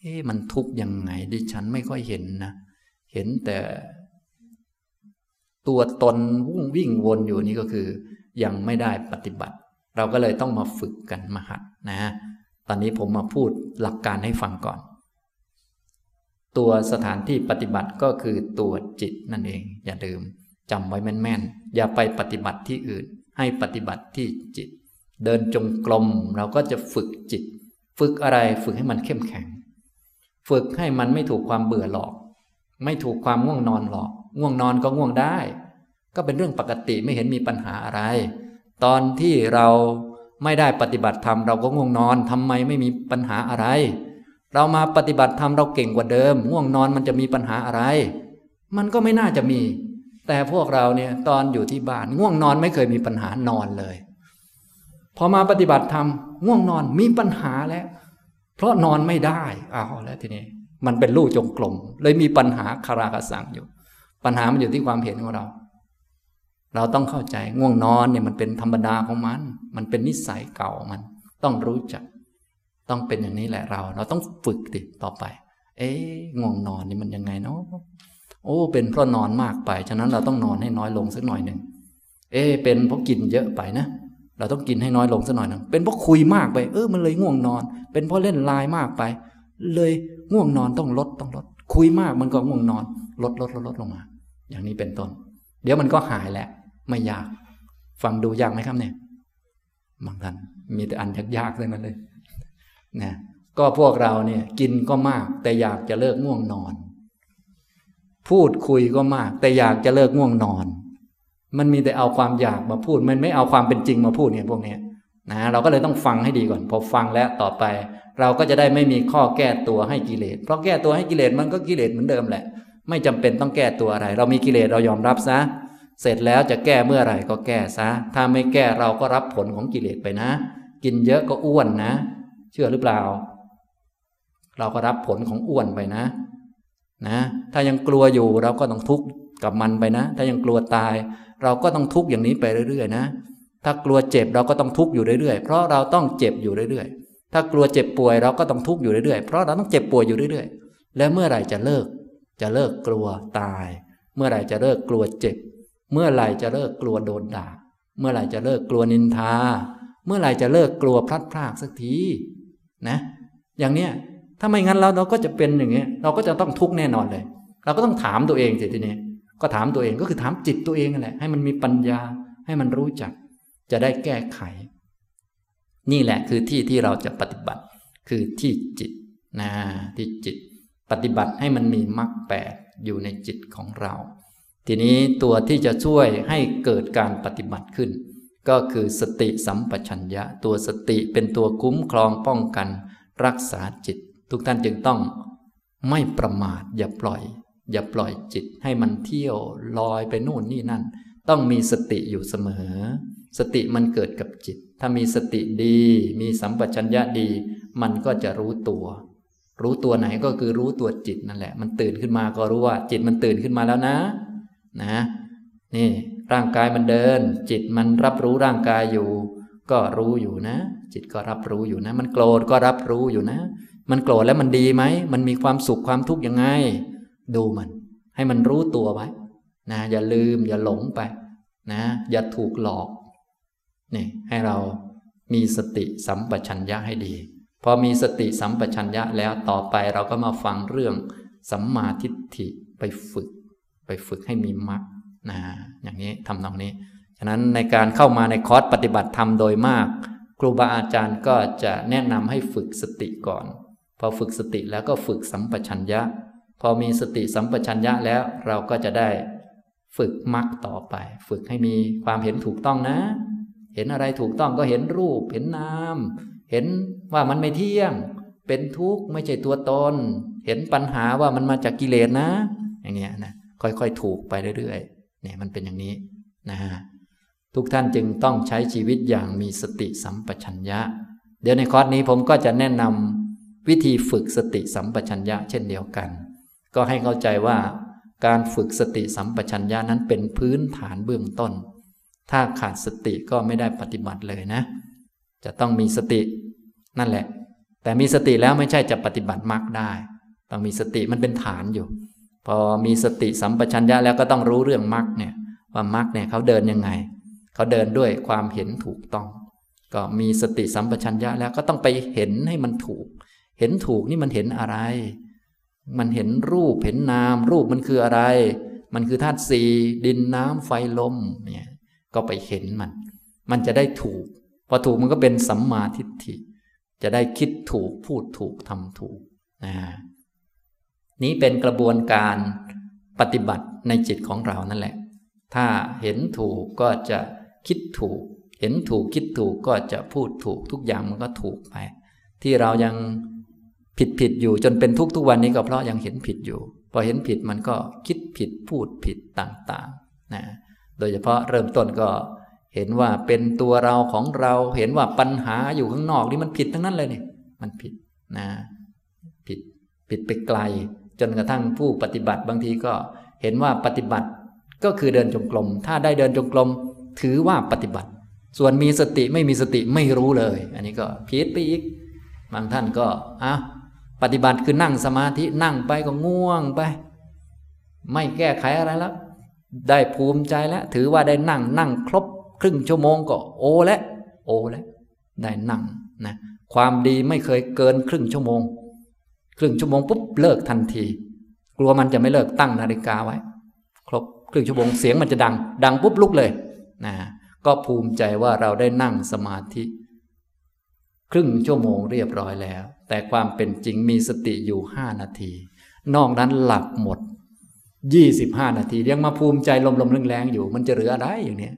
เอ๊ะมันทุกข์ยังไงดิฉันไม่ค่อยเห็นนะเห็นแต่ ตัวตนวุ่งวิ่งวนอยู่นี่ก็คือ ยังไม่ได้ปฏิบัติ เราก็เลยต้องมาฝึกกันมาหัดนะตอนนี้ผมมาพูดหลักการให้ฟังก่อน ตัวสถานที่ปฏิบัติก็คือตัวจิตนั่นเอง อย่าลืมจำไว้แม่นๆ อย่าไปปฏิบัติที่อื่น ให้ปฏิบัติที่จิต เดินจงกรมเราก็จะฝึกจิต ฝึกอะไรฝึกให้มันเข้มแข็ง ฝึกให้มันไม่ถูกความเบื่อหลอก ไม่ถูกความง่วงนอนหลอก ง่วงนอนก็ง่วงได้ ก็เป็นเรื่องปกติไม่เห็นมีปัญหาอะไร ตอนที่เราไม่ได้ปฏิบัติธรรมเราก็ง่วงนอนทำไมไม่มีปัญหาอะไร เรามาปฏิบัติธรรมเราเก่งกว่าเดิม ง่วงนอนมันจะมีปัญหาอะไร มันก็ไม่น่าจะมี แต่พวกเราเนี่ยตอนอยู่ที่บ้านง่วงนอนไม่เคยมีปัญหานอนเลย พอมาปฏิบัติธรรมง่วงนอนมีปัญหาแล้ว เพราะนอนไม่ได้อ้าวแล้วทีนี้ มันเป็นลูกจงกลม เลยมีปัญหาคารากสังอยู่ ปัญหามันอยู่ที่ความเห็นของเรา เราต้องเข้าใจง่วงนอนเนี่ยมันเป็นธรรมดาของมัน มันเป็นนิสัยเก่ามัน ต้องรู้จัก ต้องเป็นอย่างนี้แหละเรา เราต้องฝึกติดต่อไป เอ๊ะง่วงนอนนี่มันยังไงเนาะโอ้ เป็นเพราะนอนมากไปฉะนั้นเราต้องนอนให้น้อยลงสักหน่อยหนึ่งเอ๊เป็นเพราะกินเยอะไปนะเราต้องกินให้น้อยลงสักหน่อยหนึ่งเป็นเพราะคุยมากไป เออมันเลยง่วงนอน เป็นเพราะเล่นไลน์มากไป เลยง่วงนอนต้องลดต้องลด คุยมากมันก็ง่วงนอน ลดลดลดลดลงมา อย่างนี้เป็นต้น เดี๋ยวมันก็หายแหละ ไม่ยาก ฟังดูยากไหมครับเนี่ยบางท่านมีแต่อันยากๆเลยนั้นเลยนะก็พวกเราเนี่ย กินก็มาก แต่อยากจะเลิกง่วงนอน พูดคุยก็มาก แต่อยากจะเลิกง่วงนอน มันมีแต่เอาความอยากมาพูด มันไม่เอาความเป็นจริงมาพูดเนี่ยพวกนี้นะเราก็เลยต้องฟังให้ดีก่อน พอฟังแล้วต่อไป เราก็จะได้ไม่มีข้อแก้ตัวให้กิเลสเพราะแก้ตัวให้กิเลสมันก็กิเลสเหมือนเดิมแหละ ไม่จำเป็นต้องแก้ตัวอะไร เรามีกิเลสเรายอมรับซะ เสร็จแล้วจะแก้เมื่อไหร่ก็แก้ซะ ถ้าไม่แก้เราก็รับผลของกิเลสไปนะ กินเยอะก็อ้วนนะ เชื่อหรือเปล่า เราก็รับผลของอ้วนไปนะ นะ ถ้ายังกลัวอยู่เราก็ต้องทุกข์กับมันไปนะ ถ้ายังกลัวตาย เราก็ต้องทุกข์อย่างนี้ไปเรื่อยๆนะ ถ้ากลัวเจ็บเราก็ต้องทุกข์อยู่เรื่อยๆ เพราะเราต้องเจ็บอยู่เรื่อยๆ ถ้ากลัวเจ็บป่วยเราก็ต้องทุกข์อยู่เรื่อยๆ เพราะเราต้องเจ็บป่วยอยู่เรื่อยๆ และเมื่อไหร่จะเลิก จะเลิกกลัวตาย เมื่อไหร่จะเลิกกลัวเจ็บ เมื่อไหร่จะเลิกกลัวโดนด่า เมื่อไหร่จะเลิกกลัวนินทา เมื่อไหร่จะเลิกกลัวพลัดพรากสักทีนะ อย่างเนี้ยถ้าไม่งั้นเราเราก็จะเป็นอย่างเงี้ย เราก็จะต้องทุกข์แน่นอนเลย เราก็ต้องถามตัวเองสิทีนี้ก็ถามตัวเองก็คือถามจิตตัวเองนั่นแหละให้มันมีปัญญาให้มันรู้จัก จะได้แก้ไข นี่แหละคือที่ที่เราจะปฏิบัติ คือที่จิตนะที่จิต ปฏิบัติให้มันมีมรรคแปดอยู่ในจิตของเรา ทีนี้ตัวที่จะช่วยให้เกิดการปฏิบัติขึ้น ก็คือสติสัมปชัญญะ ตัวสติเป็นตัวคุ้มครองป้องกัน รักษาจิต ทุกท่านจึงต้องไม่ประมาทอย่าปล่อย อย่าปล่อยจิตให้มันเที่ยวลอยไปนู่นนี่นั่น ต้องมีสติอยู่เสมอ สติมันเกิดกับจิต ถ้ามีสติดี มีสัมปชัญญะดี มันก็จะรู้ตัว รู้ตัวไหนก็คือรู้ตัวจิตนั่นแหละ มันตื่นขึ้นมาก็รู้ว่าจิตมันตื่นขึ้นมาแล้วนะ นะนี่ร่างกายมันเดิน จิตมันรับรู้ร่างกายอยู่ ก็รู้อยู่นะ จิตก็รับรู้อยู่นะ มันโกรธก็รับรู้อยู่นะ มันโกรธแล้วมันดีไหม มันมีความสุขความทุกข์ยังไง ดูมัน ให้มันรู้ตัวไว้นะอย่าลืมอย่าหลงไป นะ อย่าถูกหลอกนี่ให้เรามีสติสัมปชัญญะให้ดี พอมีสติสัมปชัญญะแล้วต่อไปเราก็มาฟังเรื่องสัมมาทิฏฐิไปฝึก ไปฝึกให้มีมรรคนะอย่างนี้ทำตรงนี้ ฉะนั้นในการเข้ามาในคอร์สปฏิบัติธรรมโดยมาก ครูบาอาจารย์ก็จะแนะนำให้ฝึกสติก่อน พอฝึกสติแล้วก็ฝึกสัมปชัญญะ พอมีสติสัมปชัญญะแล้วเราก็จะได้ฝึกมรรคต่อไป ฝึกให้มีความเห็นถูกต้องนะ เห็นอะไรถูกต้องก็เห็นรูป เห็นนามเห็นว่ามันไม่เที่ยง เป็นทุกข์ไม่ใช่ตัวตน เห็นปัญหาว่ามันมาจากกิเลสนะ อย่างเงี้ยนะ ค่อยๆ ถูกไปเรื่อยๆเนี่ยมันเป็นอย่างนี้นะฮะทุกท่านจึงต้องใช้ชีวิตอย่างมีสติสัมปชัญญะ เดี๋ยวในคอร์สนี้ผมก็จะแนะนำวิธีฝึกสติสัมปชัญญะเช่นเดียวกัน ก็ให้เข้าใจว่าการฝึกสติสัมปชัญญะนั้นเป็นพื้นฐานเบื้องต้น ถ้าขาดสติก็ไม่ได้ปฏิบัติเลยนะ จะต้องมีสตินั่นแหละ แต่มีสติแล้วไม่ใช่จะปฏิบัติมรรคได้ ต้องมีสติมันเป็นฐานอยู่ พอมีสติสัมปชัญญะแล้วก็ต้องรู้เรื่องมรรคเนี่ยว่ามรรคเนี่ยเขาเดินยังไง เขาเดินด้วยความเห็นถูกต้อง ก็มีสติสัมปชัญญะแล้วก็ต้องไปเห็นให้มันถูก เห็นถูกนี่มันเห็นอะไร มันเห็นรูปเห็นนาม รูปมันคืออะไร มันคือธาตุสี่ดินน้ำไฟลมเนี่ยก็ไปเห็นมัน มันจะได้ถูก พอถูกมันก็เป็นสัมมาทิฏฐิ จะได้คิดถูกพูดถูกทำถูกนะ นี้เป็นกระบวนการปฏิบัติในจิตของเรานั่นแหละ ถ้าเห็นถูกก็จะคิดถูก เห็นถูกคิดถูกก็จะพูดถูกทุกอย่างมันก็ถูกไป ที่เรายังผิดผิดอยู่จนเป็นทุกทุกวันนี้ก็เพราะยังเห็นผิดอยู่ พอเห็นผิดมันก็คิดผิดพูดผิดต่างๆนะโดยเฉพาะเริ่มต้นก็เห็นว่าเป็นตัวเราของเราเห็นว่าปัญหาอยู่ข้างนอกนี่มันผิดทั้งนั้นเลยเนี่ยมันผิดนะผิดผิดไปไกล จนกระทั่งผู้ปฏิบัติบางทีก็เห็นว่าปฏิบัติก็คือเดินจงกรม ถ้าได้เดินจงกรม ถือว่าปฏิบัติ ส่วนมีสติไม่มีสติไม่รู้เลย อันนี้ก็พีดไปอีก บางท่านก็อะปฏิบัติคือนั่งสมาธินั่งไปก็ง่วงไป ไม่แก้ไขอะไรแล้ว ได้ภูมิใจแล้ว ถือว่าได้นั่งนั่งครบ ครึ่งชั่วโมงก็โอแล้วโอแล้วได้นั่งนะความดีไม่เคยเกินครึ่งชั่วโมง ครึ่งชั่วโมงปุ๊บเลิกทันที กลัวมันจะไม่เลิกตั้งนาฬิกาไว้ ครบครึ่งชั่วโมงเสียงมันจะดัง ดังปุ๊บลุกเลยนะก็ภูมิใจว่าเราได้นั่งสมาธิ ครึ่งชั่วโมงเรียบร้อยแล้ว แต่ความเป็นจริงมีสติอยู่ห้านาที นอกนั้นหลับหมดยี่สิบห้านาทียังมาภูมิใจลมๆแรงๆอยู่ มันจะเหลืออะไรอย่างเนี้ย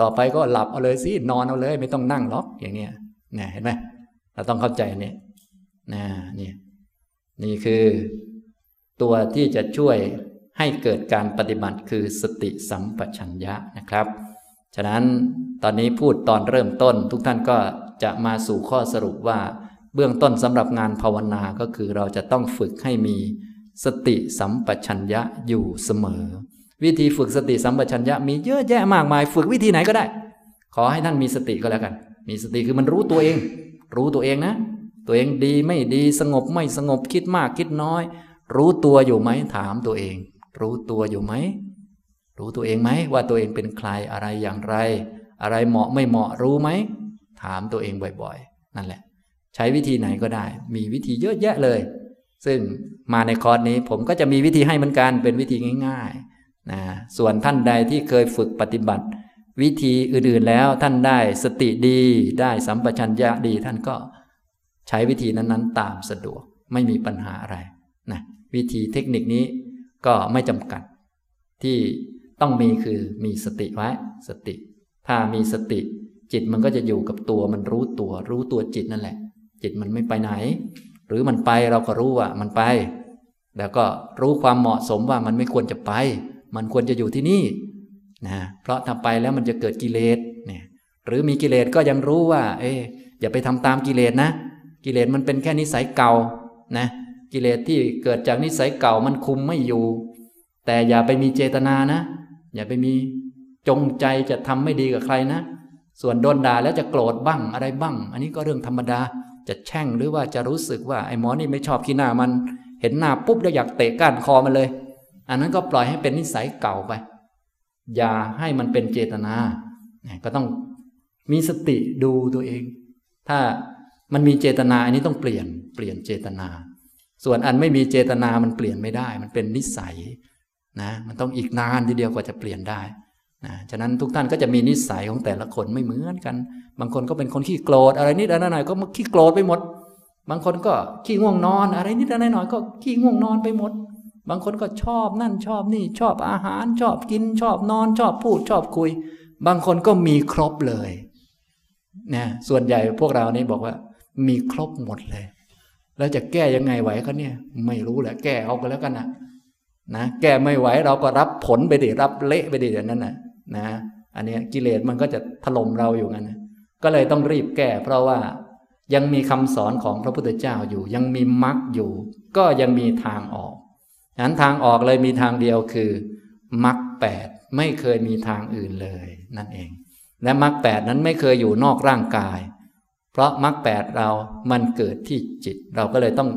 ต่อไปก็หลับเอาเลยสินอนเอาเลย ไม่ต้องนั่งหรอกอย่างเนี้ยเนี่ยเห็นไหมเราต้องเข้าใจเนี่ยนะเนี่ย นี่คือตัวที่จะช่วยให้เกิดการปฏิบัติคือสติสัมปชัญญะนะครับ ฉะนั้นตอนนี้พูดตอนเริ่มต้น ทุกท่านก็จะมาสู่ข้อสรุปว่า เบื้องต้นสำหรับงานภาวนาก็คือเราจะต้องฝึกให้มีสติสัมปชัญญะอยู่เสมอ วิธีฝึกสติสัมปชัญญะมีเยอะแยะมากมาย ฝึกวิธีไหนก็ได้ ขอให้ท่านมีสติก็แล้วกัน มีสติคือมันรู้ตัวเอง รู้ตัวเองนะ ตัวเองดีไม่ดีสงบไม่สงบคิดมากคิดน้อย รู้ตัวอยู่ไหมถามตัวเอง รู้ตัวอยู่ไหมรู้ตัวเองไหมว่าตัวเองเป็นใครอะไรอย่างไร อะไรเหมาะไม่เหมาะรู้ไหมถามตัวเองบ่อยๆ นั่นแหละ ใช้วิธีไหนก็ได้ มีวิธีเยอะแยะเลย ซึ่งมาในคอร์สนี้ผมก็จะมีวิธีให้เหมือนกันเป็นวิธีง่ายๆนะส่วนท่านใดที่เคยฝึกปฏิบัติ วิธีอื่นๆแล้วท่านได้สติดี ได้สัมปชัญญะดีท่านก็ ใช้วิธีนั้นๆ ตามสะดวกไม่มีปัญหาอะไรนะวิธีเทคนิคนี้ก็ไม่จำกัด ที่ต้องมีคือมีสติไว้สติ ถ้ามีสติ จิตมันก็จะอยู่กับตัวมันรู้ตัว รู้ตัวจิตนั่นแหละ จิตมันไม่ไปไหน หรือมันไปเราก็รู้ว่ามันไป แล้วก็รู้ความเหมาะสมว่ามันไม่ควรจะไป มันควรจะอยู่ที่นี่นะเพราะถ้าไปแล้วมันจะเกิดกิเลสเนี่ยหรือมีกิเลสก็ยังรู้ว่า เอ๊อย่าไปทำตามกิเลสนะ กิเลสมันเป็นแค่นิสัยเก่านะกิเลสที่เกิดจากนิสัยเก่ามันคุมไม่อยู่ แต่อย่าไปมีเจตนานะ อย่าไปมีจงใจจะทำไม่ดีกับใครนะ ส่วนโดนด่าแล้วจะโกรธบ้างอะไรบ้าง อันนี้ก็เรื่องธรรมดาจะแช่งหรือว่าจะรู้สึกว่าไอ้หมอนี่ไม่ชอบขี้หน้ามัน เห็นหน้าปุ๊บแล้วอยากเตะก้านคอมันเลย อันนั้นก็ปล่อยให้เป็นนิสัยเก่าไป อย่าให้มันเป็นเจตนา ก็ต้องมีสติดูตัวเอง ถ้า มันมีเจตนาอันนี้ต้องเปลี่ยนเปลี่ยนเจตนา ส่วนอันไม่มีเจตนามันเปลี่ยนไม่ได้ มันเป็นนิสัยนะมันต้องอีกนานทีเดียวกว่าจะเปลี่ยนได้นะฉะนั้นทุกท่านก็จะมีนิสัยของแต่ละคนไม่เหมือนกัน บางคนก็เป็นคนขี้โกรธอะไรนิดอะไรหน่อยก็ขี้โกรธไปหมด บางคนก็ขี้ง่วงนอน อะไรนิดอะไรหน่อยก็ขี้ง่วงนอนไปหมด บางคนก็ชอบนั่นชอบนี่ชอบอาหาร ชอบกิน ชอบนอน ชอบพูดชอบคุย บางคนก็มีครบเลยนะส่วนใหญ่พวกเรานี่บอกว่า มีครบหมดเลย แล้วจะแก้ยังไงไหวเขาเนี่ย ไม่รู้แหละแก้เอาก็แล้วกันนะนะแก้ไม่ไหวเราก็รับผลไปดิรับเละไปดิอย่างนั้นนะนะอันนี้กิเลสมันก็จะถล่มเราอยู่งั้นนะก็เลยต้องรีบแก้ เพราะว่ายังมีคำสอนของพระพุทธเจ้าอยู่ ยังมีมรรคอยู่ ก็ยังมีทางออกฉะนั้นทางออกเลยมีทางเดียวคือมรรคแปดไม่เคยมีทางอื่นเลยนั่นเอง และมรรคแปดนั้นไม่เคยอยู่นอกร่างกาย เพราะมรรคแปดเรามันเกิดที่จิต เราก็เลยต้อง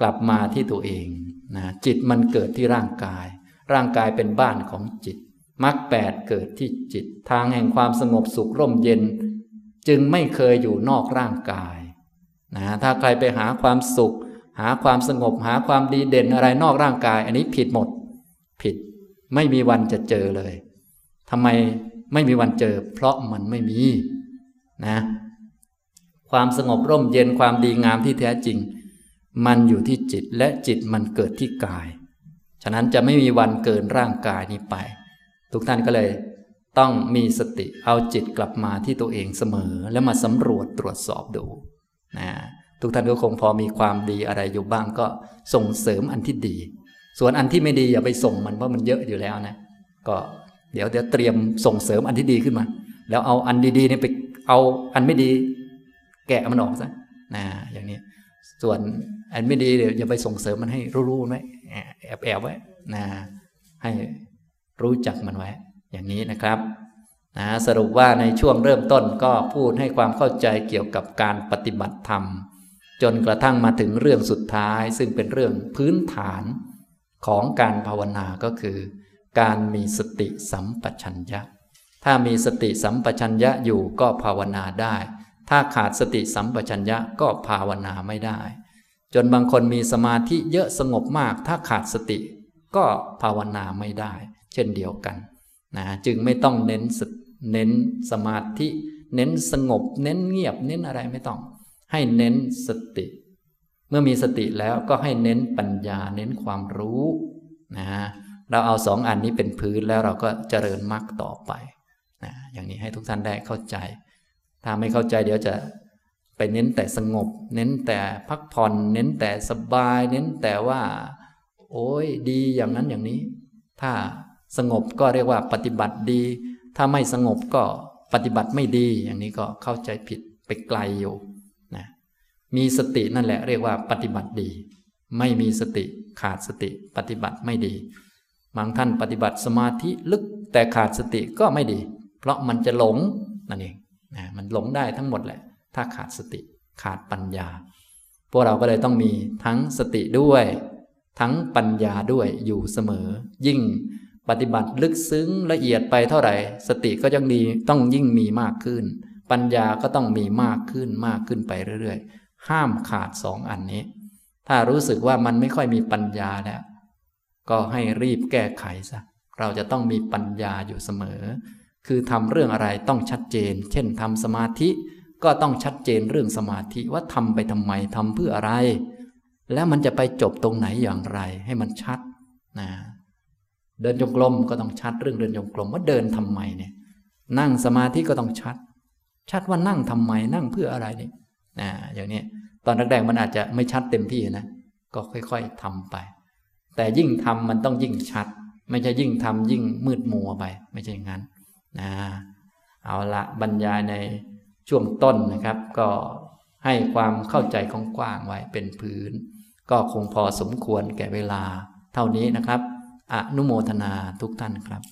กลับมาที่ตัวเองนะจิตมันเกิดที่ร่างกาย ร่างกายเป็นบ้านของจิตมรรคแปดเกิดที่จิต ทางแห่งความสงบสุขร่มเย็น จึงไม่เคยอยู่นอกร่างกายนะถ้าใครไปหาความสุข หาความสงบหาความดีเด่นอะไรนอกร่างกาย อันนี้ผิดหมด ผิดไม่มีวันจะเจอเลยทำไมไม่มีวันเจอ เพราะมันไม่มีนะ ความสงบร่มเย็นความดีงามที่แท้จริง มันอยู่ที่จิตและจิตมันเกิดที่กาย ฉะนั้นจะไม่มีวันเกินร่างกายนี้ไป ทุกท่านก็เลย ต้องมีสติเอาจิตกลับมาที่ตัวเองเสมอ แล้วมาสำรวจตรวจสอบดูนะทุกท่านก็คงพอมีความดีอะไรอยู่บ้างก็ส่งเสริมอันที่ดี ส่วนอันที่ไม่ดีอย่าไปส่งมันเพราะมันเยอะอยู่แล้วนะ ก็เดี๋ยวเดี๋ยวเตรียมส่งเสริมอันที่ดีขึ้นมา แล้วเอาอันดีๆนี่ไปเอาอันไม่ดี แกะมันออกซะนะอย่างนี้ ส่วนอันไม่ดีเดี๋ยวอย่าไปส่งเสริมมันให้รู้ๆไว้แอบแอบไว้นะให้รู้จักมันไว้ อย่างนี้นะครับนะสรุปว่าในช่วงเริ่มต้นก็พูดให้ความเข้าใจเกี่ยวกับการปฏิบัติธรรม จนกระทั่งมาถึงเรื่องสุดท้าย ซึ่งเป็นเรื่องพื้นฐานของการภาวนาก็คือ การมีสติสัมปชัญญะ ถ้ามีสติสัมปชัญญะอยู่ก็ภาวนาได้ ถ้าขาดสติสัมปชัญญะก็ภาวนาไม่ได้ จนบางคนมีสมาธิเยอะสงบมาก ถ้าขาดสติก็ภาวนาไม่ได้ เช่นเดียวกันนะจึงไม่ต้องเน้นเน้นสมาธิ เน้นสงบ เน้นเงียบ เน้นอะไรไม่ต้อง ให้เน้นสติ เมื่อมีสติแล้วก็ให้เน้นปัญญาเน้นความรู้นะเราเอาสองอันนี้เป็นพื้นแล้วเราก็เจริญมรรคต่อไปนะอย่างนี้ให้ทุกท่านได้เข้าใจ ถ้าไม่เข้าใจเดี๋ยวจะไปเน้นแต่สงบ เน้นแต่พักผ่อน เน้นแต่สบาย เน้นแต่ว่า โอ้ยดีอย่างนั้นอย่างนี้ ถ้าสงบก็เรียกว่าปฏิบัติดี ถ้าไม่สงบก็ปฏิบัติไม่ดีอย่างนี้ก็เข้าใจผิดไปไกลอยู่นะมีสตินั่นแหละเรียกว่าปฏิบัติดี ไม่มีสติขาดสติปฏิบัติไม่ดี บางท่านปฏิบัติสมาธิลึกแต่ขาดสติก็ไม่ดี เพราะมันจะหลงนั่นเอง นะมันหลงได้ทั้งหมดแหละ ถ้าขาดสติขาดปัญญา พวกเราก็เลยต้องมีทั้งสติด้วย ทั้งปัญญาด้วยอยู่เสมอ ยิ่งปฏิบัติลึกซึ้งละเอียดไปเท่าไหร่ สติก็ยังดีต้องยิ่งมีมากขึ้น ปัญญาก็ต้องมีมากขึ้นมากขึ้นไปเรื่อยๆ ห้ามขาดสองอันนี้ ถ้ารู้สึกว่ามันไม่ค่อยมีปัญญาแล้ว ก็ให้รีบแก้ไขซะเราจะต้องมีปัญญาอยู่เสมอ คือทำเรื่องอะไรต้องชัดเจน เช่นทำสมาธิก็ต้องชัดเจนเรื่องสมาธิว่าทำไปทำไมทำเพื่ออะไร แล้วมันจะไปจบตรงไหนอย่างไร ให้มันชัดนะเดินจงกรมก็ต้องชัดเรื่องเดินจงกรมว่าเดินทำไมเนี่ยนั่งสมาธิก็ต้องชัด ชัดว่านั่งทำไมนั่งเพื่ออะไรเนี่ยนะอย่างนี้ตอนแรกๆมันอาจจะไม่ชัดเต็มที่นะ ก็ค่อยๆทำไป แต่ยิ่งทำมันต้องยิ่งชัด ไม่ใช่ยิ่งทำยิ่งมืดมัวไป ไม่ใช่อย่างนั้น นะเอาละบรรยายในช่วงต้นนะครับ ก็ให้ความเข้าใจของกว้างไว้เป็นพื้น ก็คงพอสมควรแก่เวลาเท่านี้นะครับ อนุโมทนาทุกท่านครับ